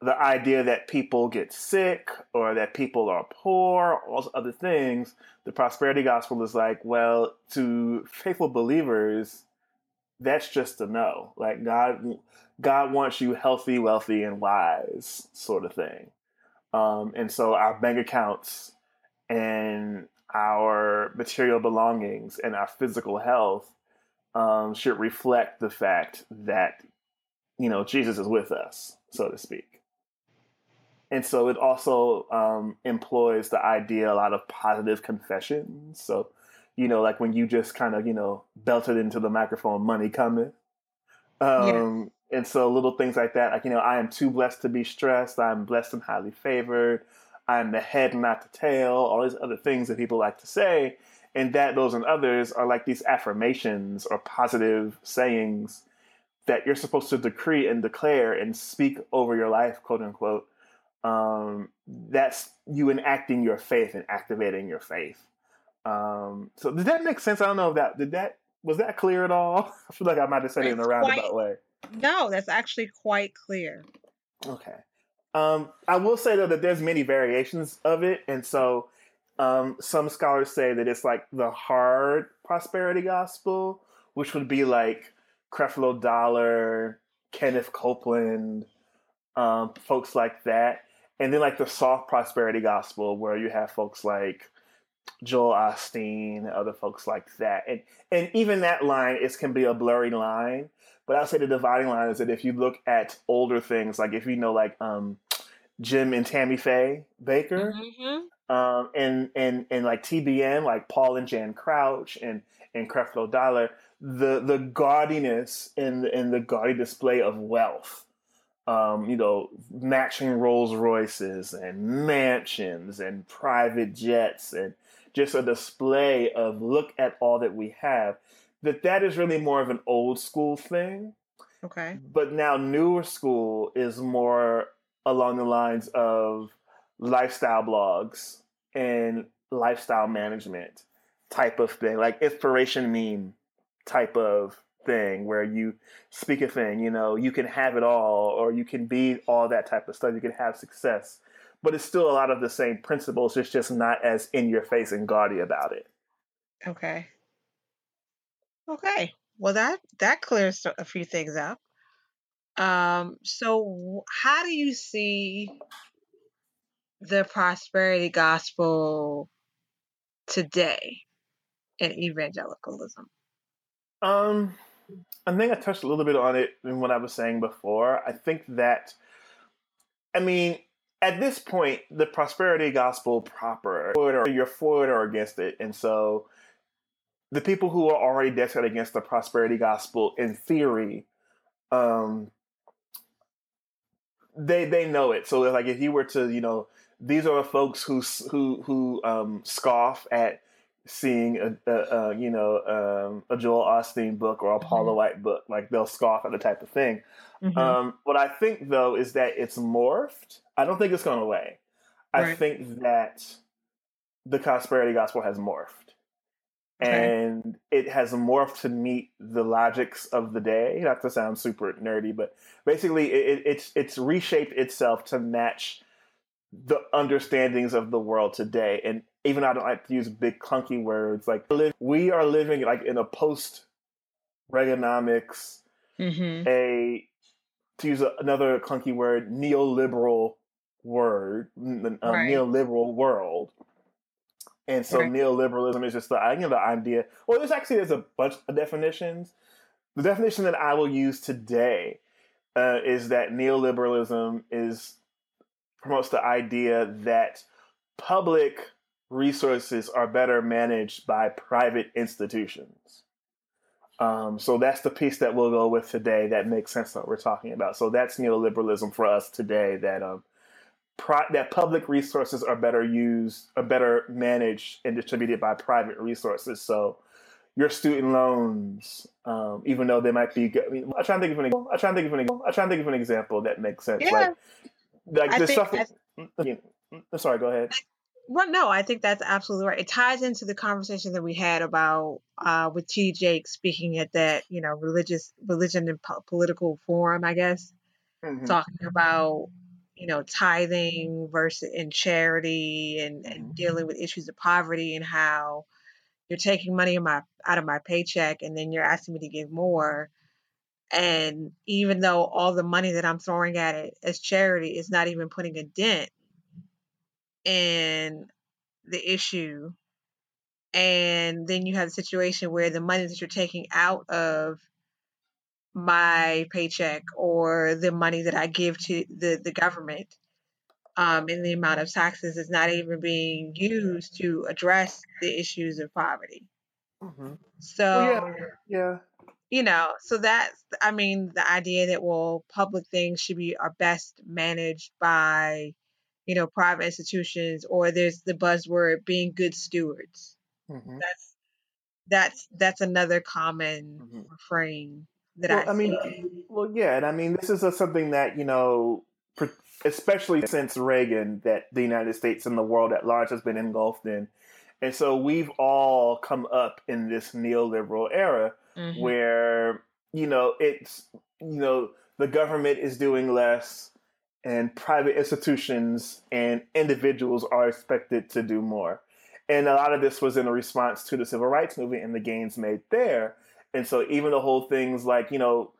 the idea that people get sick or that people are poor, all other things, the prosperity gospel is like, well, to faithful believers, that's just a no. Like God, God wants you healthy, wealthy, and wise, sort of thing. Um, and so our bank accounts and our material belongings and our physical health um, should reflect the fact that you know Jesus is with us, so to speak. And so it also um, employs the idea a lot of positive confessions. So, you know, like when you just kind of you know belted into the microphone, money coming. Um, And so little things like that, like you know, I am too blessed to be stressed. I'm blessed and highly favored. I'm the head, not the tail. All these other things that people like to say, and that those and others are like these affirmations or positive sayings that you're supposed to decree and declare and speak over your life, quote unquote. Um, that's you enacting your faith and activating your faith. Um, so does that make sense? I don't know if that did that was that clear at all? I feel like I might have said it in a roundabout quite way. no, that's actually quite clear. Okay. Um, I will say though that there's many variations of it, and so um, some scholars say that it's like the hard prosperity gospel, which would be like Creflo Dollar, Kenneth Copeland, um, folks like that, and then like the soft prosperity gospel, where you have folks like Joel Osteen, other folks like that, and and even that line is can be a blurry line. But I'll say the dividing line is that if you look at older things, like if you know like um, Jim and Tammy Faye Bakker, hmm um, and and and like TBN, like Paul and Jan Crouch and and Creflo Dollar, the the gaudiness and and the gaudy display of wealth, um, you know, matching Rolls Royces and mansions and private jets and just a display of look at all that we have. That that is really more of an old school thing Okay. but now newer school is more along the lines of lifestyle blogs and lifestyle management type of thing like inspiration meme type of thing where you speak a thing you know you can have it all or you can be all that type of stuff you can have success but it's still a lot of the same principles it's just not as in your face and gaudy about it Okay. Okay. Well, that that clears a few things up. Um, so how do you see the prosperity gospel today in evangelicalism? Um, I think I touched a little bit on it in what I was saying before. I think that, I mean, at this point, the prosperity gospel proper, you're for it or against it, and so the people who are already dead set against the prosperity gospel, in theory, um, they they know it. So like, if you were to, you know, these are the folks who who who um, scoff at seeing a, a, a you know um, a Joel Osteen book or a Paula Mhm. White book. Like they'll scoff at the type of thing. Mhm. Um, what I think though is that it's morphed. I don't think it's gone away. I Right. think that the prosperity gospel has morphed. Okay. And it has morphed to meet the logics of the day. Not to sound super nerdy, but basically, it, it, it's it's reshaped itself to match the understandings of the world today. And even I don't like to use big clunky words, like we are living like in a post Reaganomics, Mhm. a to use a, another clunky word, neoliberal word, Right. neoliberal world. And so Right. neoliberalism is just the you know the idea. Well, there's actually there's a bunch of definitions. The definition that I will use today uh, is that neoliberalism is promotes the idea that public resources are better managed by private institutions. Um, so that's the piece that we'll go with today that makes sense what we're talking about. So that's neoliberalism for us today. That um, pri- that public resources are better used, are better managed and distributed by private resources. So your student loans, um, even though they might be, good, I mean, I'm trying to think of an, I think of an, I'm trying to think of an example that makes sense. Yeah. Like, like I the stuff. I- again, I'm sorry. Go ahead. Well, no, I think that's absolutely right. It ties into the conversation that we had about uh, with T. Jake speaking at that, you know, religious religion and po- political forum, I guess, Mhm. talking about you know tithing versus and charity and, and Mhm. dealing with issues of poverty and how you're taking money in my out of my paycheck and then you're asking me to give more And even though all the money that I'm throwing at it as charity is not even putting a dent in the issue, and then you have the situation where the money that you're taking out of my paycheck or the money that I give to the, the government um, and the amount of taxes is not even being used to address the issues of poverty. Mm-hmm. So, Well, yeah, yeah. You know, so that's, I mean, the idea that, well, public things should be are best managed by, you know, private institutions, or there's the buzzword being good stewards. hmm That's that's that's another common hmm refrain that Well, I I mean, see. well, yeah, and I mean, this is a, something that you know, especially since Reagan, that the United States and the world at large has been engulfed in, and so we've all come up in this neoliberal era hmm where you know it's you know the government is doing less, and private institutions and individuals are expected to do more, and a lot of this was in a response to the civil rights movement and the gains made there. And so even the whole things like, you know,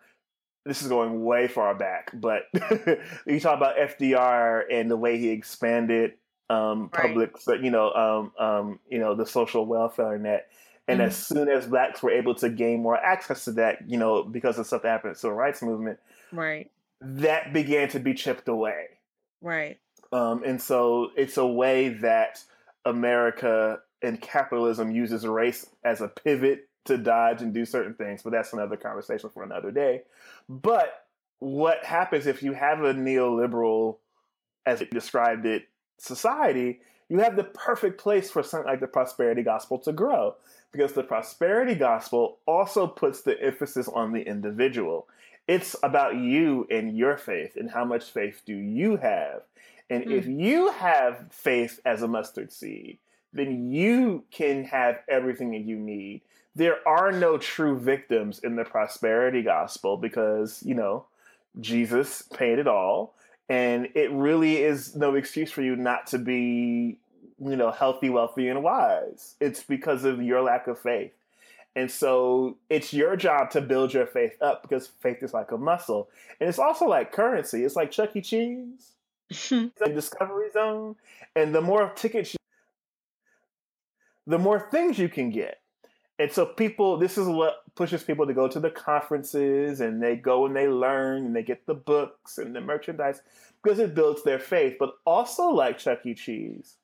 this is going way far back, but you talk about FDR and the way he expanded um, Right. public, so, you know, um, um, you know, the social welfare net. And hmm as soon as blacks were able to gain more access to that, you know, because of stuff that happened in the civil rights movement, Right. that began to be chipped away. Right. Um, and so it's a way that America and capitalism uses race as a pivot to dodge and do certain things, but that's another conversation for another day. But what happens if you have a neoliberal, as it described it, society? You have the perfect place for something like the prosperity gospel to grow because the prosperity gospel also puts the emphasis on the individual. It's about you and your faith and how much faith do you have. And if Mm. you have faith as a mustard seed, then you can have everything that you need. There are no true victims in the prosperity gospel because, you know, Jesus paid it all. And it really is no excuse for you not to be, you know, healthy, wealthy, and wise. It's because of your lack of faith. And so it's your job to build your faith up because faith is like a muscle. And it's also like currency. It's like Chuck E. Cheese, Discovery Zone. And the more tickets, you, the more things you can get. And so people, this is what pushes people to go to the conferences and they go and they learn and they get the books and the merchandise because it builds their faith. But also like Chuck E. Cheese,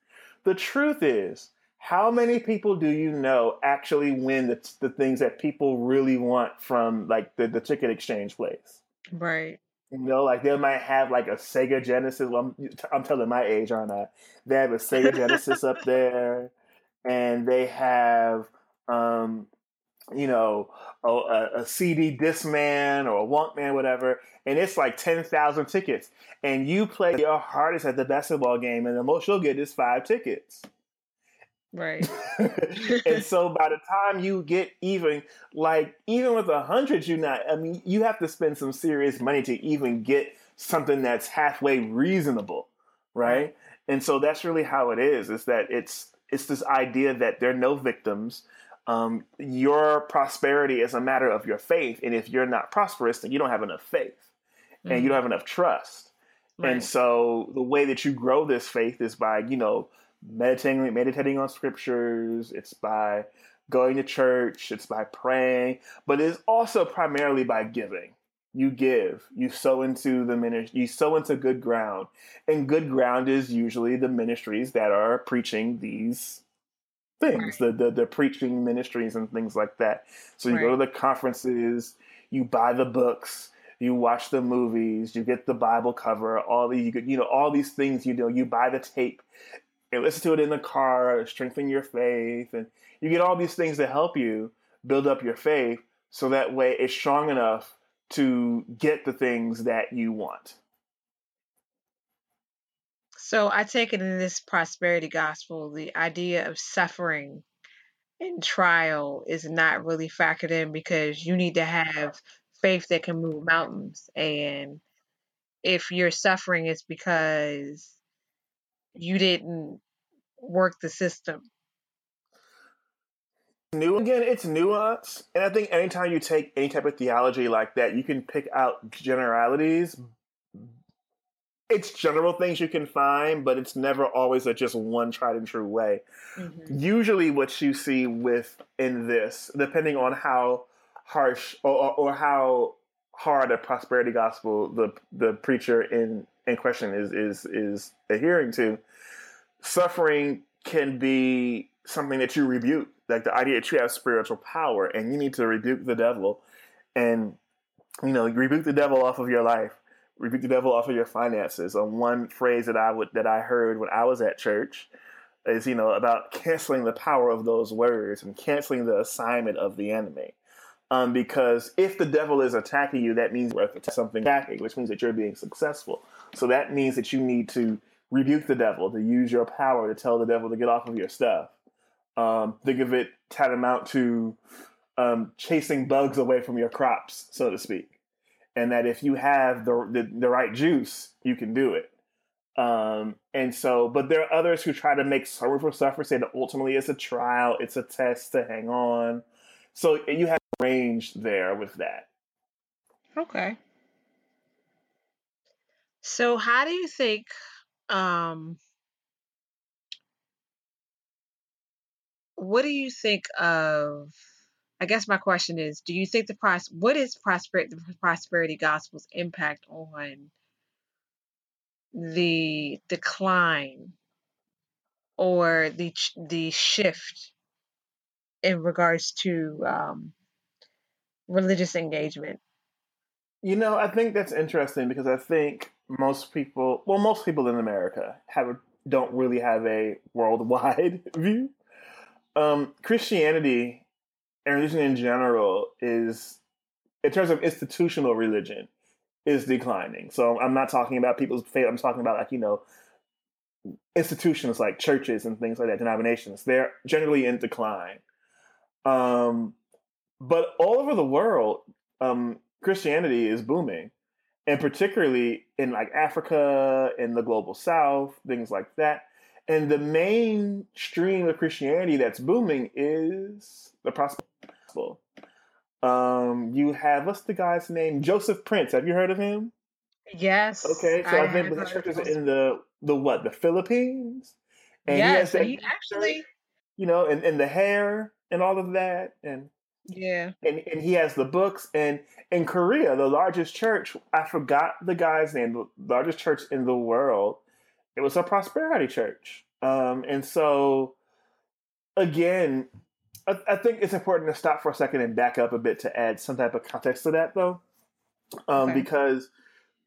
the truth is, how many people do you know actually win the, the things that people really want from like the, the ticket exchange place? right. You know, like they might have like a Sega Genesis. Well, I'm, I'm telling my age, aren't I? They have a Sega Genesis up there, and they have, um, you know, a, a, CD Discman or a Walkman, whatever, and it's like ten thousand tickets. And you play your hardest at the basketball game, and the most you'll get is five tickets. Right. and so by the time you get even, like even with a hundred, you're not. I mean, you have to spend some serious money to even get something that's halfway reasonable, right? And so that's really how it is. Is that it's it's this idea that there are no victims. Um, your prosperity is a matter of your faith, and if you're not prosperous, then you don't have enough faith, and you don't have enough trust. And so the way that you grow this faith is by, you know, meditating meditating on scriptures, it's by going to church, it's by praying, but it's also primarily by giving. You give, you sow into the ministry, you sow into good ground. And good ground is usually the ministries that are preaching these things, the, the the preaching ministries and things like that. So you go to the conferences, you buy the books, you watch the movies, you get the Bible cover, all the you get, you know all these things. You know, you buy the tape and listen to it in the car, strengthen your faith, and you get all these things to help you build up your faith, so that way it's strong enough to get the things that you want. So I take it in this prosperity gospel, the idea of suffering and trial is not really factored in because you need to have faith that can move mountains. And if you're suffering, it's because you didn't work the system. new again it's nuance and i think anytime you take any type of theology like that you can pick out generalities it's general things you can find but it's never always a just one tried and true way. Mm-hmm. usually what you see with in this depending on how harsh or, or, or how hard a prosperity gospel the the preacher in in question is is is adhering to suffering can be something that you rebuke. Like the idea that you have spiritual power and you need to rebuke the devil and you know rebuke the devil off of your life rebuke the devil off of your finances. Um, one phrase that i would that i heard when i was at church is you know about canceling the power of those words and canceling the assignment of the enemy. Um, because if the devil is attacking you that means worth something attacking which means that you're being successful. So that means that you need to rebuke the devil to use your power to tell the devil to get off of your stuff. Um, think of it tantamount to um, chasing bugs away from your crops, so to speak. And that if you have the, the, the right juice, you can do it. Um, and so, but there are others who try to make sorrow for suffer, say that ultimately it's a trial, it's a test to hang on. So you have range there with that. Okay. So how do you think um what do you think of? I guess my question is: Do you think the pros? What is prosperity? The prosperity gospel's impact on the decline or the the shift in regards to um, religious engagement? You know, I think that's interesting because I think most people, well, most people in America have don't really have a worldwide view um, Christianity and religion in general is, in terms of institutional religion, is declining. So I'm not talking about people's faith. I'm talking about like you know institutions like churches and things like that, denominations. They're generally in decline. Um, but all over the world, um, Christianity is booming, and particularly in like Africa, in the global South, things like that. And the main stream of Christianity that's booming is the gospel. Um, you have what's the guy's name? Joseph Prince. Have you heard of him? Yes. Okay, so I, I think the church is in the the what the Philippines. And yes, he, he actually, you know, and, and the hair and all of that, and yeah, and and he has the books. And in Korea, the largest church, I forgot the guy's name, the largest church in the world it was a prosperity church. Um, and so, again, I, I, think it's important to stop for a second and back up a bit to add some type of context to that, though, um, okay. because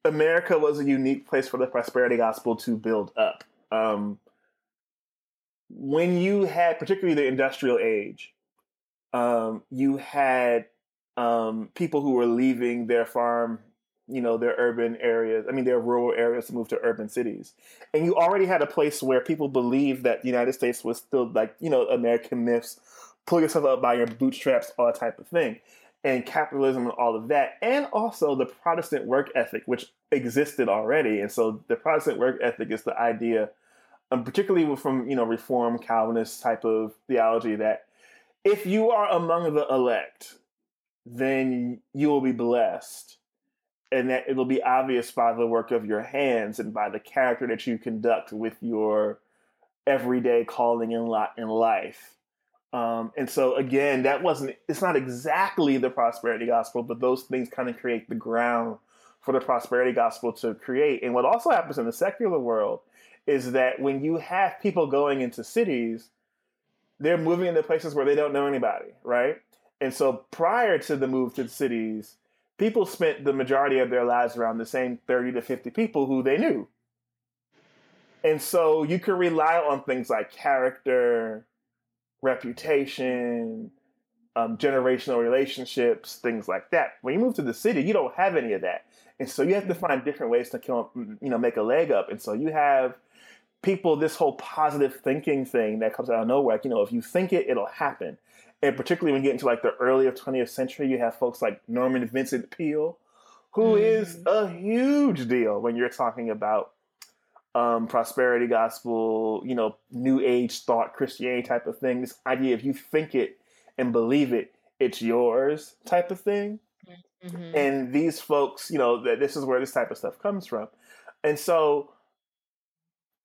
America was a unique place for the prosperity gospel to build up. Um, when you had, particularly the industrial age, um, you had um, people who were leaving their farm you know their urban areas i mean their rural areas to move to urban cities. And you already had a place where people believed that the united states was still like you know american myths pull yourself up by your bootstraps all type of thing. And capitalism and all of that. And also the protestant work ethic which existed already. And so the protestant work ethic is the idea um, particularly from you know reform calvinist type of theology that if you are among the elect then you will be blessed and that it'll be obvious by the work of your hands and by the character that you conduct with your everyday calling in, in life. Um, and so again, that wasn't, it's not exactly the prosperity gospel, but those things kind of create the ground for the prosperity gospel to create. And what also happens in the secular world is that when you have people going into cities, they're moving into places where they don't know anybody, right? And so prior to the move to the cities, people spent the majority of their lives around the same 30 to 50 people who they knew. And so you can rely on things like character, reputation, um, generational relationships, things like that. When you move to the city, you don't have any of that. And so you have to find different ways to kill, you know, make a leg up. And so you have people, this whole positive thinking thing that comes out of nowhere. Like, you know, if you think it, it'll happen and particularly when you get into like the earlier 20th century, you have folks like Norman Vincent Peale, who mm. is a huge deal when you're talking about um, prosperity gospel, you know, new age thought, Christianity type of thing. This idea if you think it and believe it, it's yours type of thing. Mhm. And these folks, you know, that this is where this type of stuff comes from. And so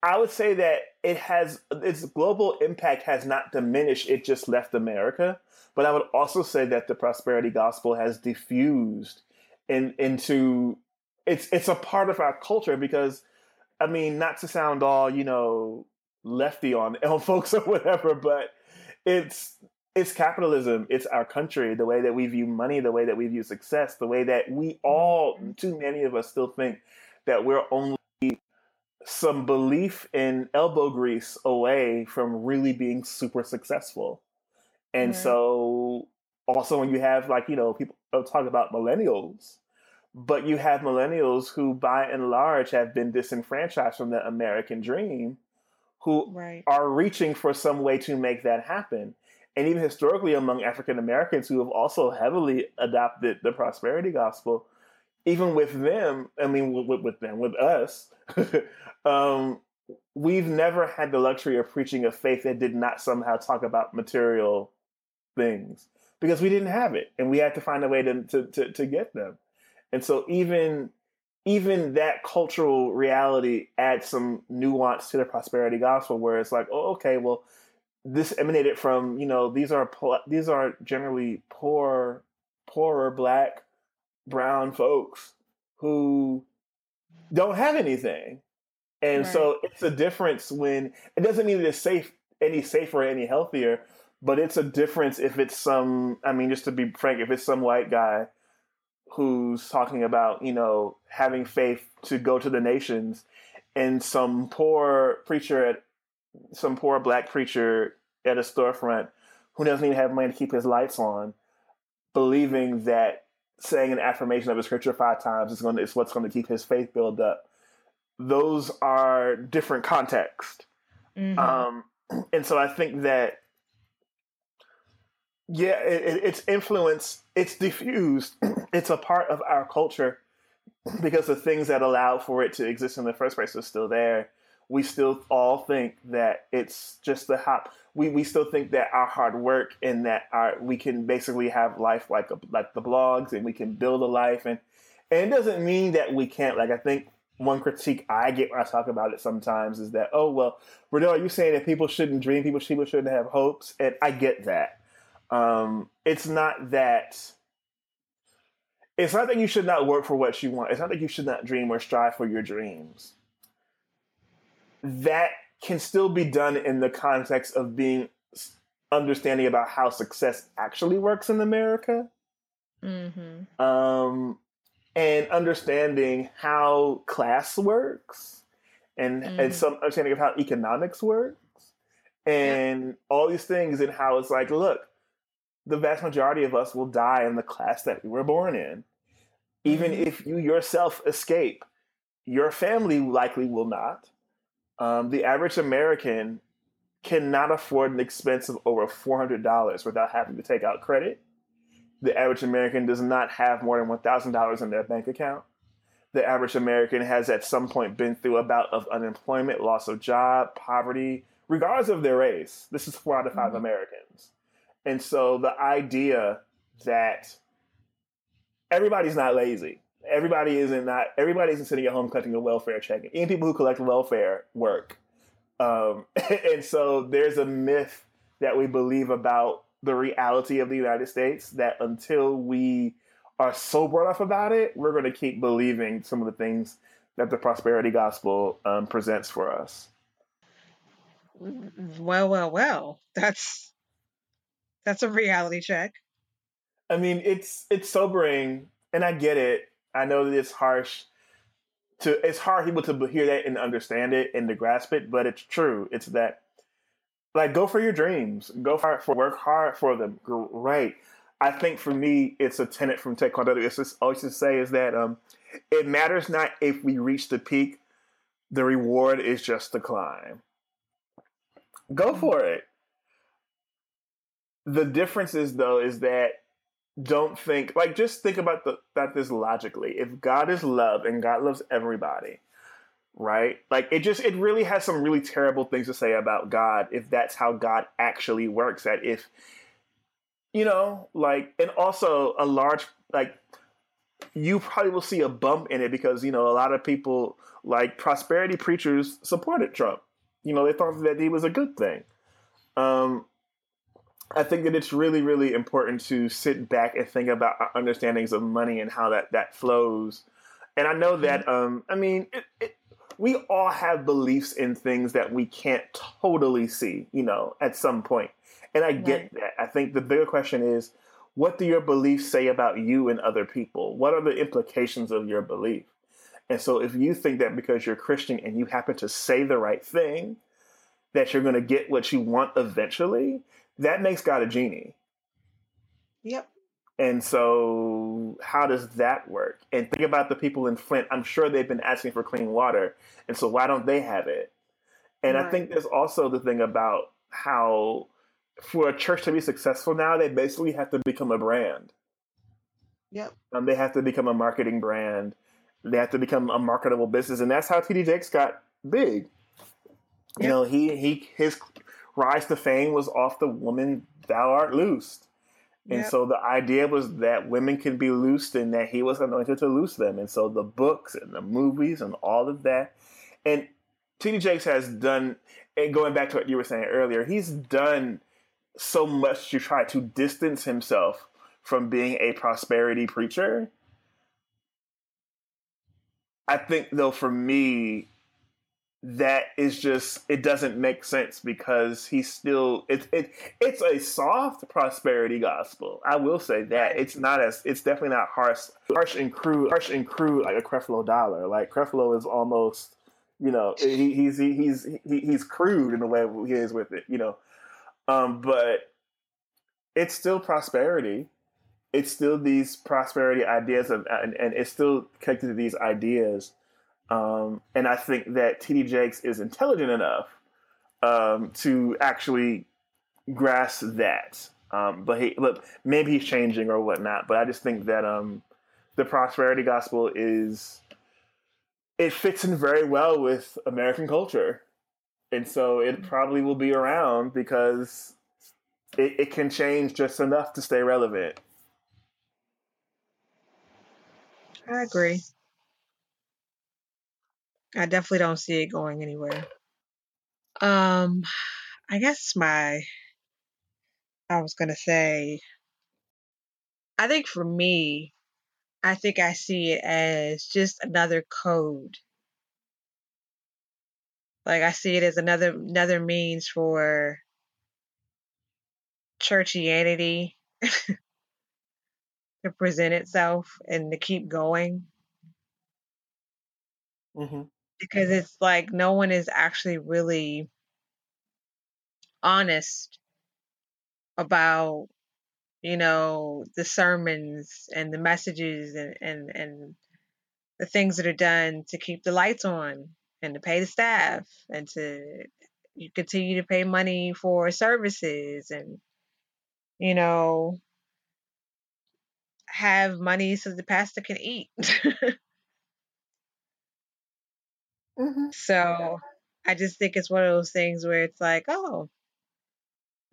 I would say that it has its global impact has not diminished, it just left America. But I would also say that the prosperity gospel has diffused in, into it's it's a part of our culture because I mean, not to sound all, you know, lefty on L folks or whatever, but it's it's capitalism. It's our country, the way that we view money, the way that we view success, the way that we all, too many of us, still think that we're only some belief in elbow grease away from really being super successful. And Right. so, also, when you have, like, you know, people uh, talk about millennials, but you have millennials who, by and large, have been disenfranchised from the American dream, who Right. are reaching for some way to make that happen. And even historically, among African Americans who have also heavily adopted the prosperity gospel, even with them, I mean, with, with them, with us, um, we've never had the luxury of preaching a faith that did not somehow talk about material things because we didn't have it and we had to find a way to, to, to, to get them. And so even even that cultural reality adds some nuance to the prosperity gospel where it's like, oh, okay, well, this emanated from, you know, these are these are generally poor, poorer black, brown folks who don't have anything. And so it's a difference when it doesn't mean that it's safe any safer or any healthier, but it's a difference if it's some I mean, just to be frank, if it's some white guy who's talking about, you know, having faith to go to the nations and some poor preacher at some poor black preacher at a storefront who doesn't even have money to keep his lights on, believing that saying an affirmation of a scripture five times is going to, is what's going to keep his faith build up. Those are different contexts. Mhm. Um, and so I think that, yeah, it, it, it's influence, it's diffused, it's a part of our culture because the things that allow for it to exist in the first place are still there. We still all think that it's just the hop. We, we still think that our hard work and that our we can basically have life like a, like the blogs and we can build a life and and it doesn't mean that we can't. Like I think one critique I get when I talk about it sometimes is that oh well, are you saying that people shouldn't dream? People people shouldn't have hopes? And I get that. Um, it's not that. It's not that you should not work for what you want. It's not that you should not dream or strive for your dreams. That can still be done in the context of being understanding about how success actually works in America Mhm. um, and understanding how class works and Mhm. and some understanding of how economics works and all these things and how it's like look the vast majority of us will die in the class that we were born in even Mhm. if you yourself escape your family likely will not um, the average american cannot afford an expense of over $400 without having to take out credit the average American does not have more than $1,000 in their bank account. The average American has at some point been through a bout of unemployment, loss of job, poverty, regardless of their race. This is four out of 5 Mhm. Americans. And so the idea that everybody's not lazy. Everybody isn't not everybody isn't sitting at home collecting a welfare check. Even people who collect welfare work. Um, and so there's a myth that we believe about the reality of the United States that until we are sober enough about it, we're going to keep believing some of the things that the prosperity gospel um, presents for us. Well, well, well. That's that's a reality check. I mean, it's it's sobering, and I get it. I know that it's harsh. To it's hard people to hear that and understand it and to grasp it, but it's true. It's that like go for your dreams, go for, for work hard for them. Great. I think for me, it's a tenet from Taekwondo. It's just always to say is that um, it matters not if we reach the peak. The reward is just the climb. Go for it. The difference is though is that don't think like just think about the about this logically. If God is love and God loves everybody, right? Like it just it really has some really terrible things to say about God if that's how God actually works. That if You know, like, and also a large, like, you probably will see a bump in it because, you know, a lot of people, like prosperity preachers, supported Trump. You know, they thought that he was a good thing. Um, I think that it's really, really important to sit back and think about our understandings of money and how that that flows. And I know that, um, I mean, it, it, we all have beliefs in things that we can't totally see, you know, at some point. And I get right. that. I think the bigger question is, what do your beliefs say about you and other people? What are the implications of your belief? And so, if you think that because you're Christian and you happen to say the right thing, that you're going to get what you want eventually, that makes God a genie. Yep. And so, how does that work? And think about the people in Flint. I'm sure they've been asking for clean water. And so, why don't they have it? And right. I think there's also the thing about how, for a church to be successful now, they basically have to become a brand. Yep. Um, they have to become a marketing brand. They have to become a marketable business. And that's how TD Jakes got big. You know, he he his rise to fame was off the woman thou art loosed. And yep. so the idea was that women can be loosed and that he was anointed to loose them. And so the books and the movies and all of that. And TD Jakes has done, and going back to what you were saying earlier, he's done so much to try to distance himself from being a prosperity preacher. I think, though, for me, that is just it doesn't make sense because he's still it, it it's a soft prosperity gospel. I will say that it's not as it's definitely not harsh harsh and crude harsh and crude like a Creflo Dollar. Like Creflo is almost you know he, he's he, he's he, he's crude in the way he is with it. You know, um, but it's still prosperity. It's still these prosperity ideas of and, and it's still connected to these ideas um, and I think that TD Jakes is intelligent enough um, to actually grasp that. Um, but he, look, maybe he's changing or whatnot. But I just think that um, the prosperity gospel is it fits in very well with American culture, and so it probably will be around because it, it can change just enough to stay relevant. I agree. I definitely don't see it going anywhere. Um, I guess my, I was gonna say, I think for me, I think I see it as just another code. Like I see it as another another means for churchianity to present itself and to keep going. Mm-hmm because it's like no one is actually really honest about you know the sermons and the messages and and and the things that are done to keep the lights on and to pay the staff and to you continue to pay money for services and you know have money so the pastor can eat Mm-hmm. So I just think it's one of those things where it's like, oh,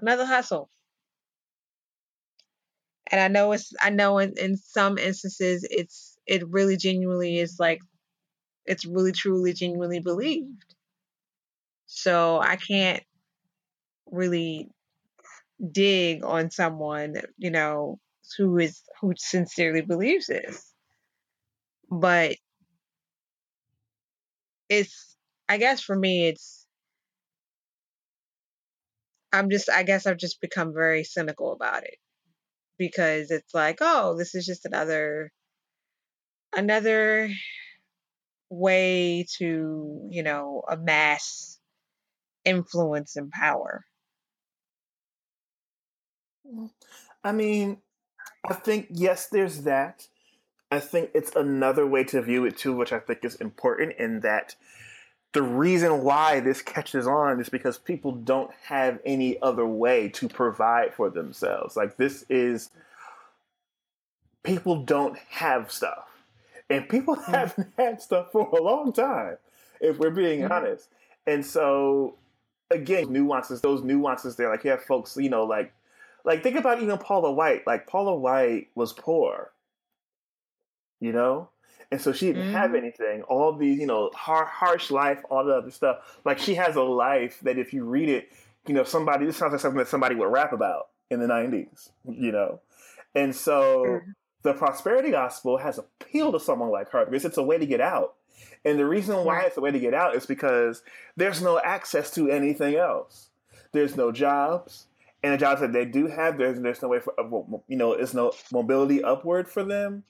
another hustle. And I know it's I know in, in some instances it's it really genuinely is like it's really truly genuinely believed. So I can't really dig on someone, you know, who is who sincerely believes this. But it's I guess for me it's I'm just I guess I've just become very cynical about it because it's like, oh, this is just another another way to, you know, amass influence and power. Mm. I mean, I think yes, there's that. I think it's another way to view it too, which I think is important in that the reason why this catches on is because people don't have any other way to provide for themselves. Like this is people don't have stuff. And people mm-hmm. haven't had stuff for a long time, if we're being mm-hmm. honest. And so again, nuances, those nuances there, like you have folks, you know, like like think about even Paula White. Like Paula White was poor, you know, and so she didn't mm-hmm. have anything. All these, you know, har- harsh life, all the other stuff. Like she has a life that if you read it, you know, somebody. This sounds like something that somebody would rap about in the '90s, you know, and so. Mm-hmm. The prosperity gospel has appeal to someone like her because it's a way to get out. And the reason why it's a way to get out is because there's no access to anything else. There's no jobs and the jobs that they do have, there's there's no way for you know, there's no mobility upward for them.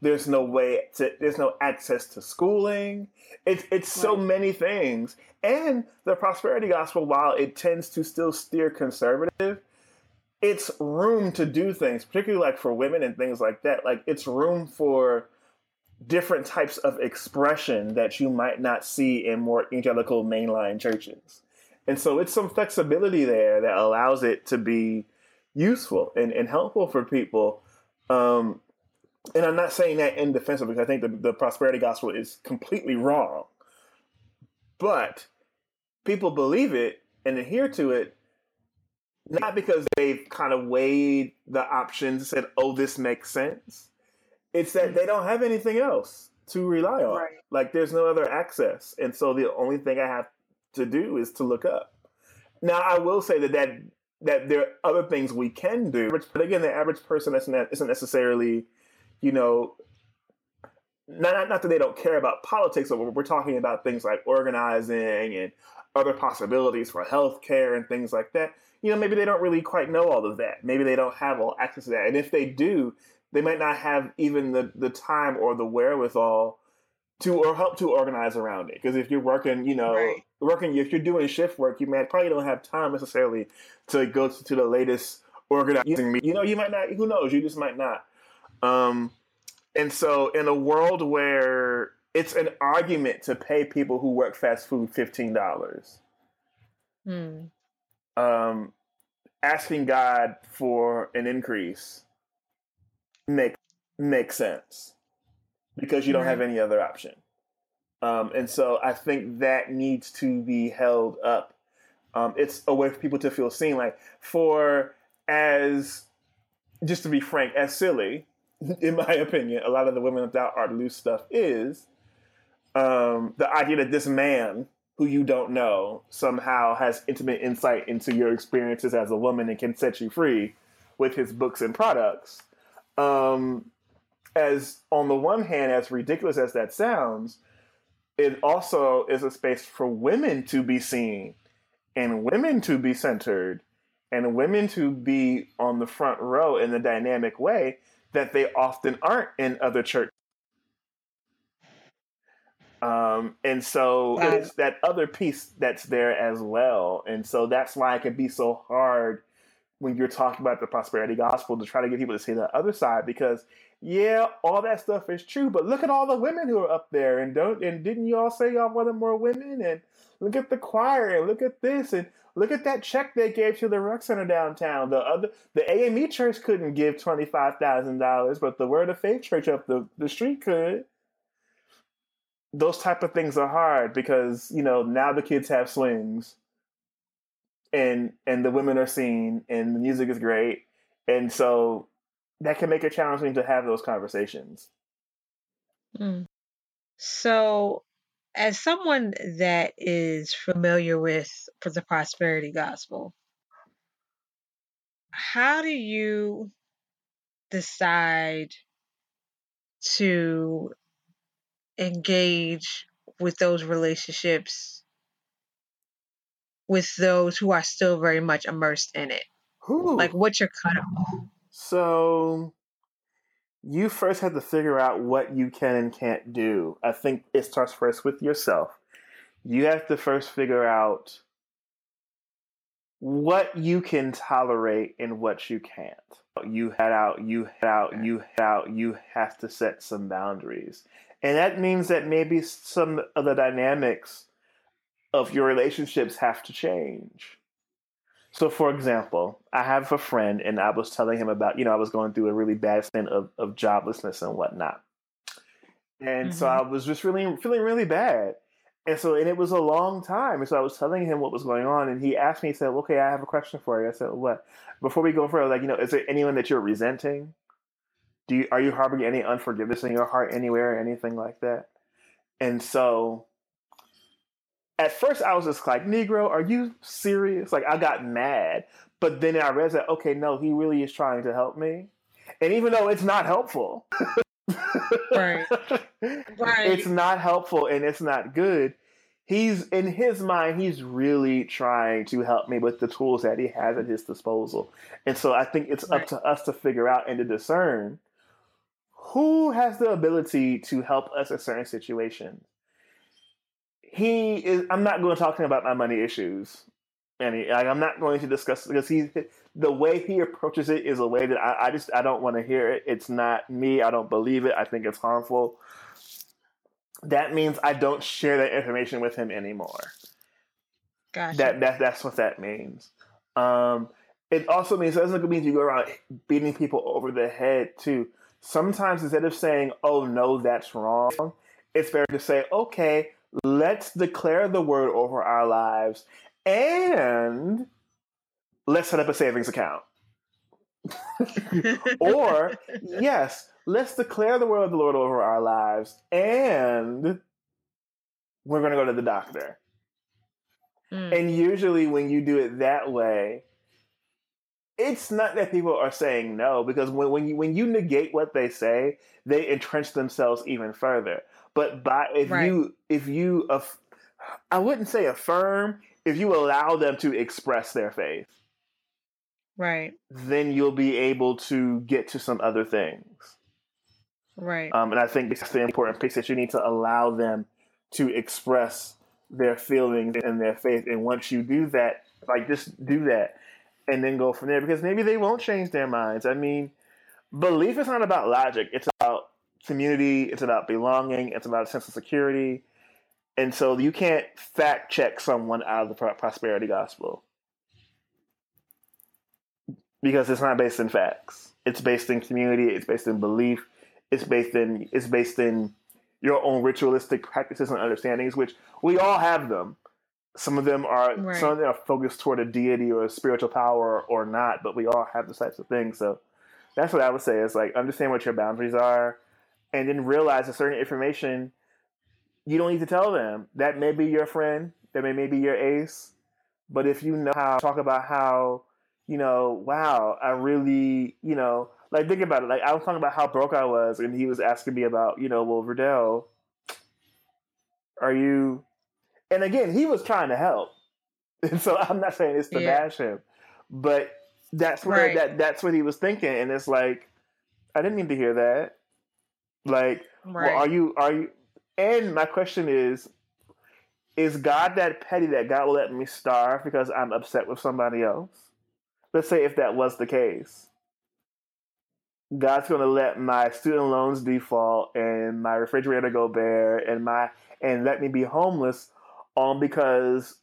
There's no way to there's no access to schooling. It's it's right. so many things. And the prosperity gospel, while it tends to still steer conservative, it's room to do things, particularly like for women and things like that. Like it's room for different types of expression that you might not see in more evangelical mainline churches. And so it's some flexibility there that allows it to be useful and, and helpful for people. Um, and I'm not saying that in defense of because I think the, the prosperity gospel is completely wrong. But people believe it and adhere to it not because they've kind of weighed the options and said, oh, this makes sense. It's that they don't have anything else to rely on. Right. Like there's no other access. And so the only thing I have to do is to look up. Now, I will say that that, that there are other things we can do, but again, the average person isn't, isn't necessarily, you know, not, not that they don't care about politics, but we're talking about things like organizing and other possibilities for healthcare and things like that. You know, maybe they don't really quite know all of that. Maybe they don't have all access to that. And if they do, they might not have even the, the time or the wherewithal to or help to organize around it. Because if you're working, you know, right. working if you're doing shift work, you might probably don't have time necessarily to go to, to the latest organizing. Meeting. You know, you might not. Who knows? You just might not. Um, and so, in a world where it's an argument to pay people who work fast food fifteen dollars, hmm. um, asking God for an increase make makes sense because you don't have any other option. Um, and so I think that needs to be held up. Um, it's a way for people to feel seen. Like for as just to be frank, as silly, in my opinion, a lot of the Woman Thou Art Loosed stuff is um, the idea that this man who you don't know somehow has intimate insight into your experiences as a woman and can set you free with his books and products. Um, as on the one hand, as ridiculous as that sounds, it also is a space for women to be seen and women to be centered and women to be on the front row in a dynamic way that they often aren't in other churches. Um, and so it's that other piece that's there as well. And so that's why it can be so hard when you're talking about the prosperity gospel to try to get people to see the other side because yeah, all that stuff is true, but look at all the women who are up there and don't and didn't you all say y'all wanted more women and look at the choir and look at this and look at that check they gave to the rec center downtown. The other the AME church couldn't give twenty five thousand dollars, but the Word of Faith church up the, the street could. Those type of things are hard because, you know, now the kids have swings and and the women are seen and the music is great. And so that can make it challenging to have those conversations. Mm. So, as someone that is familiar with the prosperity gospel, how do you decide to engage with those relationships with those who are still very much immersed in it? Ooh. Like, what's your cutoff? So you first have to figure out what you can and can't do. I think it starts first with yourself. You have to first figure out what you can tolerate and what you can't. You head out, you head out, you head out, you have to set some boundaries. And that means that maybe some of the dynamics of your relationships have to change. So, for example, I have a friend, and I was telling him about, you know, I was going through a really bad stint of, of joblessness and whatnot. And mm-hmm. so I was just really feeling really bad. And so, and it was a long time. And so I was telling him what was going on, and he asked me, he said, "Okay, I have a question for you." I said, "What?" Before we go further, like, you know, is there anyone that you're resenting? Do you are you harboring any unforgiveness in your heart anywhere, or anything like that? And so, at first, I was just like, "Negro, are you serious?" Like, I got mad, but then I realized that okay, no, he really is trying to help me, and even though it's not helpful, Right. Right. it's not helpful and it's not good. He's in his mind, he's really trying to help me with the tools that he has at his disposal. And so I think it's up to us to figure out and to discern who has the ability to help us in certain situations. He is I'm not going to talk to him about my money issues. And he, like, I'm not going to discuss because he the way he approaches it is a way that I, I just I don't want to hear it. It's not me. I don't believe it. I think it's harmful. That means I don't share that information with him anymore. Gotcha. That that that's what that means. Um, it also means it doesn't mean you go around beating people over the head too. Sometimes instead of saying, "Oh no, that's wrong," it's better to say, "Okay, let's declare the word over our lives and let's set up a savings account." or yes, let's declare the word of the Lord over our lives, and we're going to go to the doctor. Mm. And usually, when you do it that way, it's not that people are saying no, because when, when you when you negate what they say, they entrench themselves even further. But by if Right. you if you aff- I wouldn't say affirm if you allow them to express their faith, Right. then you'll be able to get to some other things. Right. Um, and I think it's the important piece that you need to allow them to express their feelings and their faith. And once you do that, like just do that and then go from there because maybe they won't change their minds. I mean, belief is not about logic, it's about community, it's about belonging, it's about a sense of security. And so you can't fact check someone out of the prosperity gospel because it's not based in facts. It's based in community, it's based in belief, it's based in it's based in your own ritualistic practices and understandings, which we all have them. Some of them are Right. some of them are focused toward a deity or a spiritual power or not, but we all have those types of things. So that's what I would say is like understand what your boundaries are and then realize that certain information you don't need to tell them. That may be your friend, that may, may be your ace. But if you know how to talk about how, you know, wow, I really, you know, like think about it. Like I was talking about how broke I was, and he was asking me about, you know, well, Verdell, are you? And again, he was trying to help, and so I'm not saying it's to Yeah. bash him, but that's where Right. that that's what he was thinking, and it's like, I didn't need to hear that. Like, right. well, are you are you? And my question is, is God that petty that God will let me starve because I'm upset with somebody else? Let's say if that was the case. God's going to let my student loans default and my refrigerator go bare and my and let me be homeless all because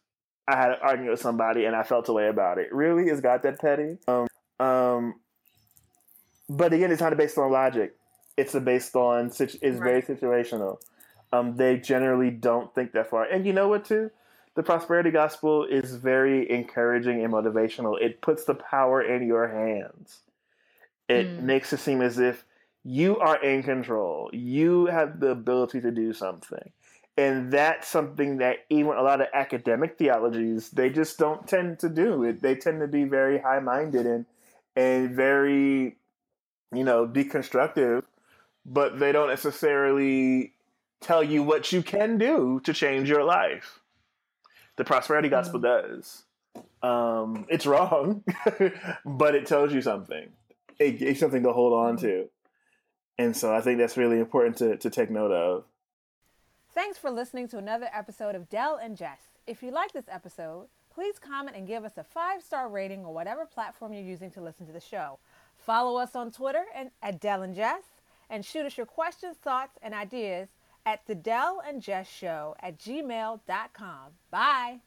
I had an argument with somebody and I felt a way about it. Really, is God that petty? Um, um, but again, it's not based on logic. It's based on situ- it's very situational. Um, they generally don't think that far. And you know what? Too, the prosperity gospel is very encouraging and motivational. It puts the power in your hands. It Mm. makes it seem as if you are in control. You have the ability to do something. And that's something that even a lot of academic theologies they just don't tend to do. It they tend to be very high minded and and very, you know, deconstructive, but they don't necessarily tell you what you can do to change your life. The prosperity gospel does. Um, it's wrong, but it tells you something. It, it's something to hold on to. And so I think that's really important to, to take note of. Thanks for listening to another episode of Dell and Jess. If you like this episode, please comment and give us a five star rating on whatever platform you're using to listen to the show. Follow us on Twitter and at Dell and Jess, and shoot us your questions, thoughts, and ideas at the Dell and Jess Show at gmail.com. Bye.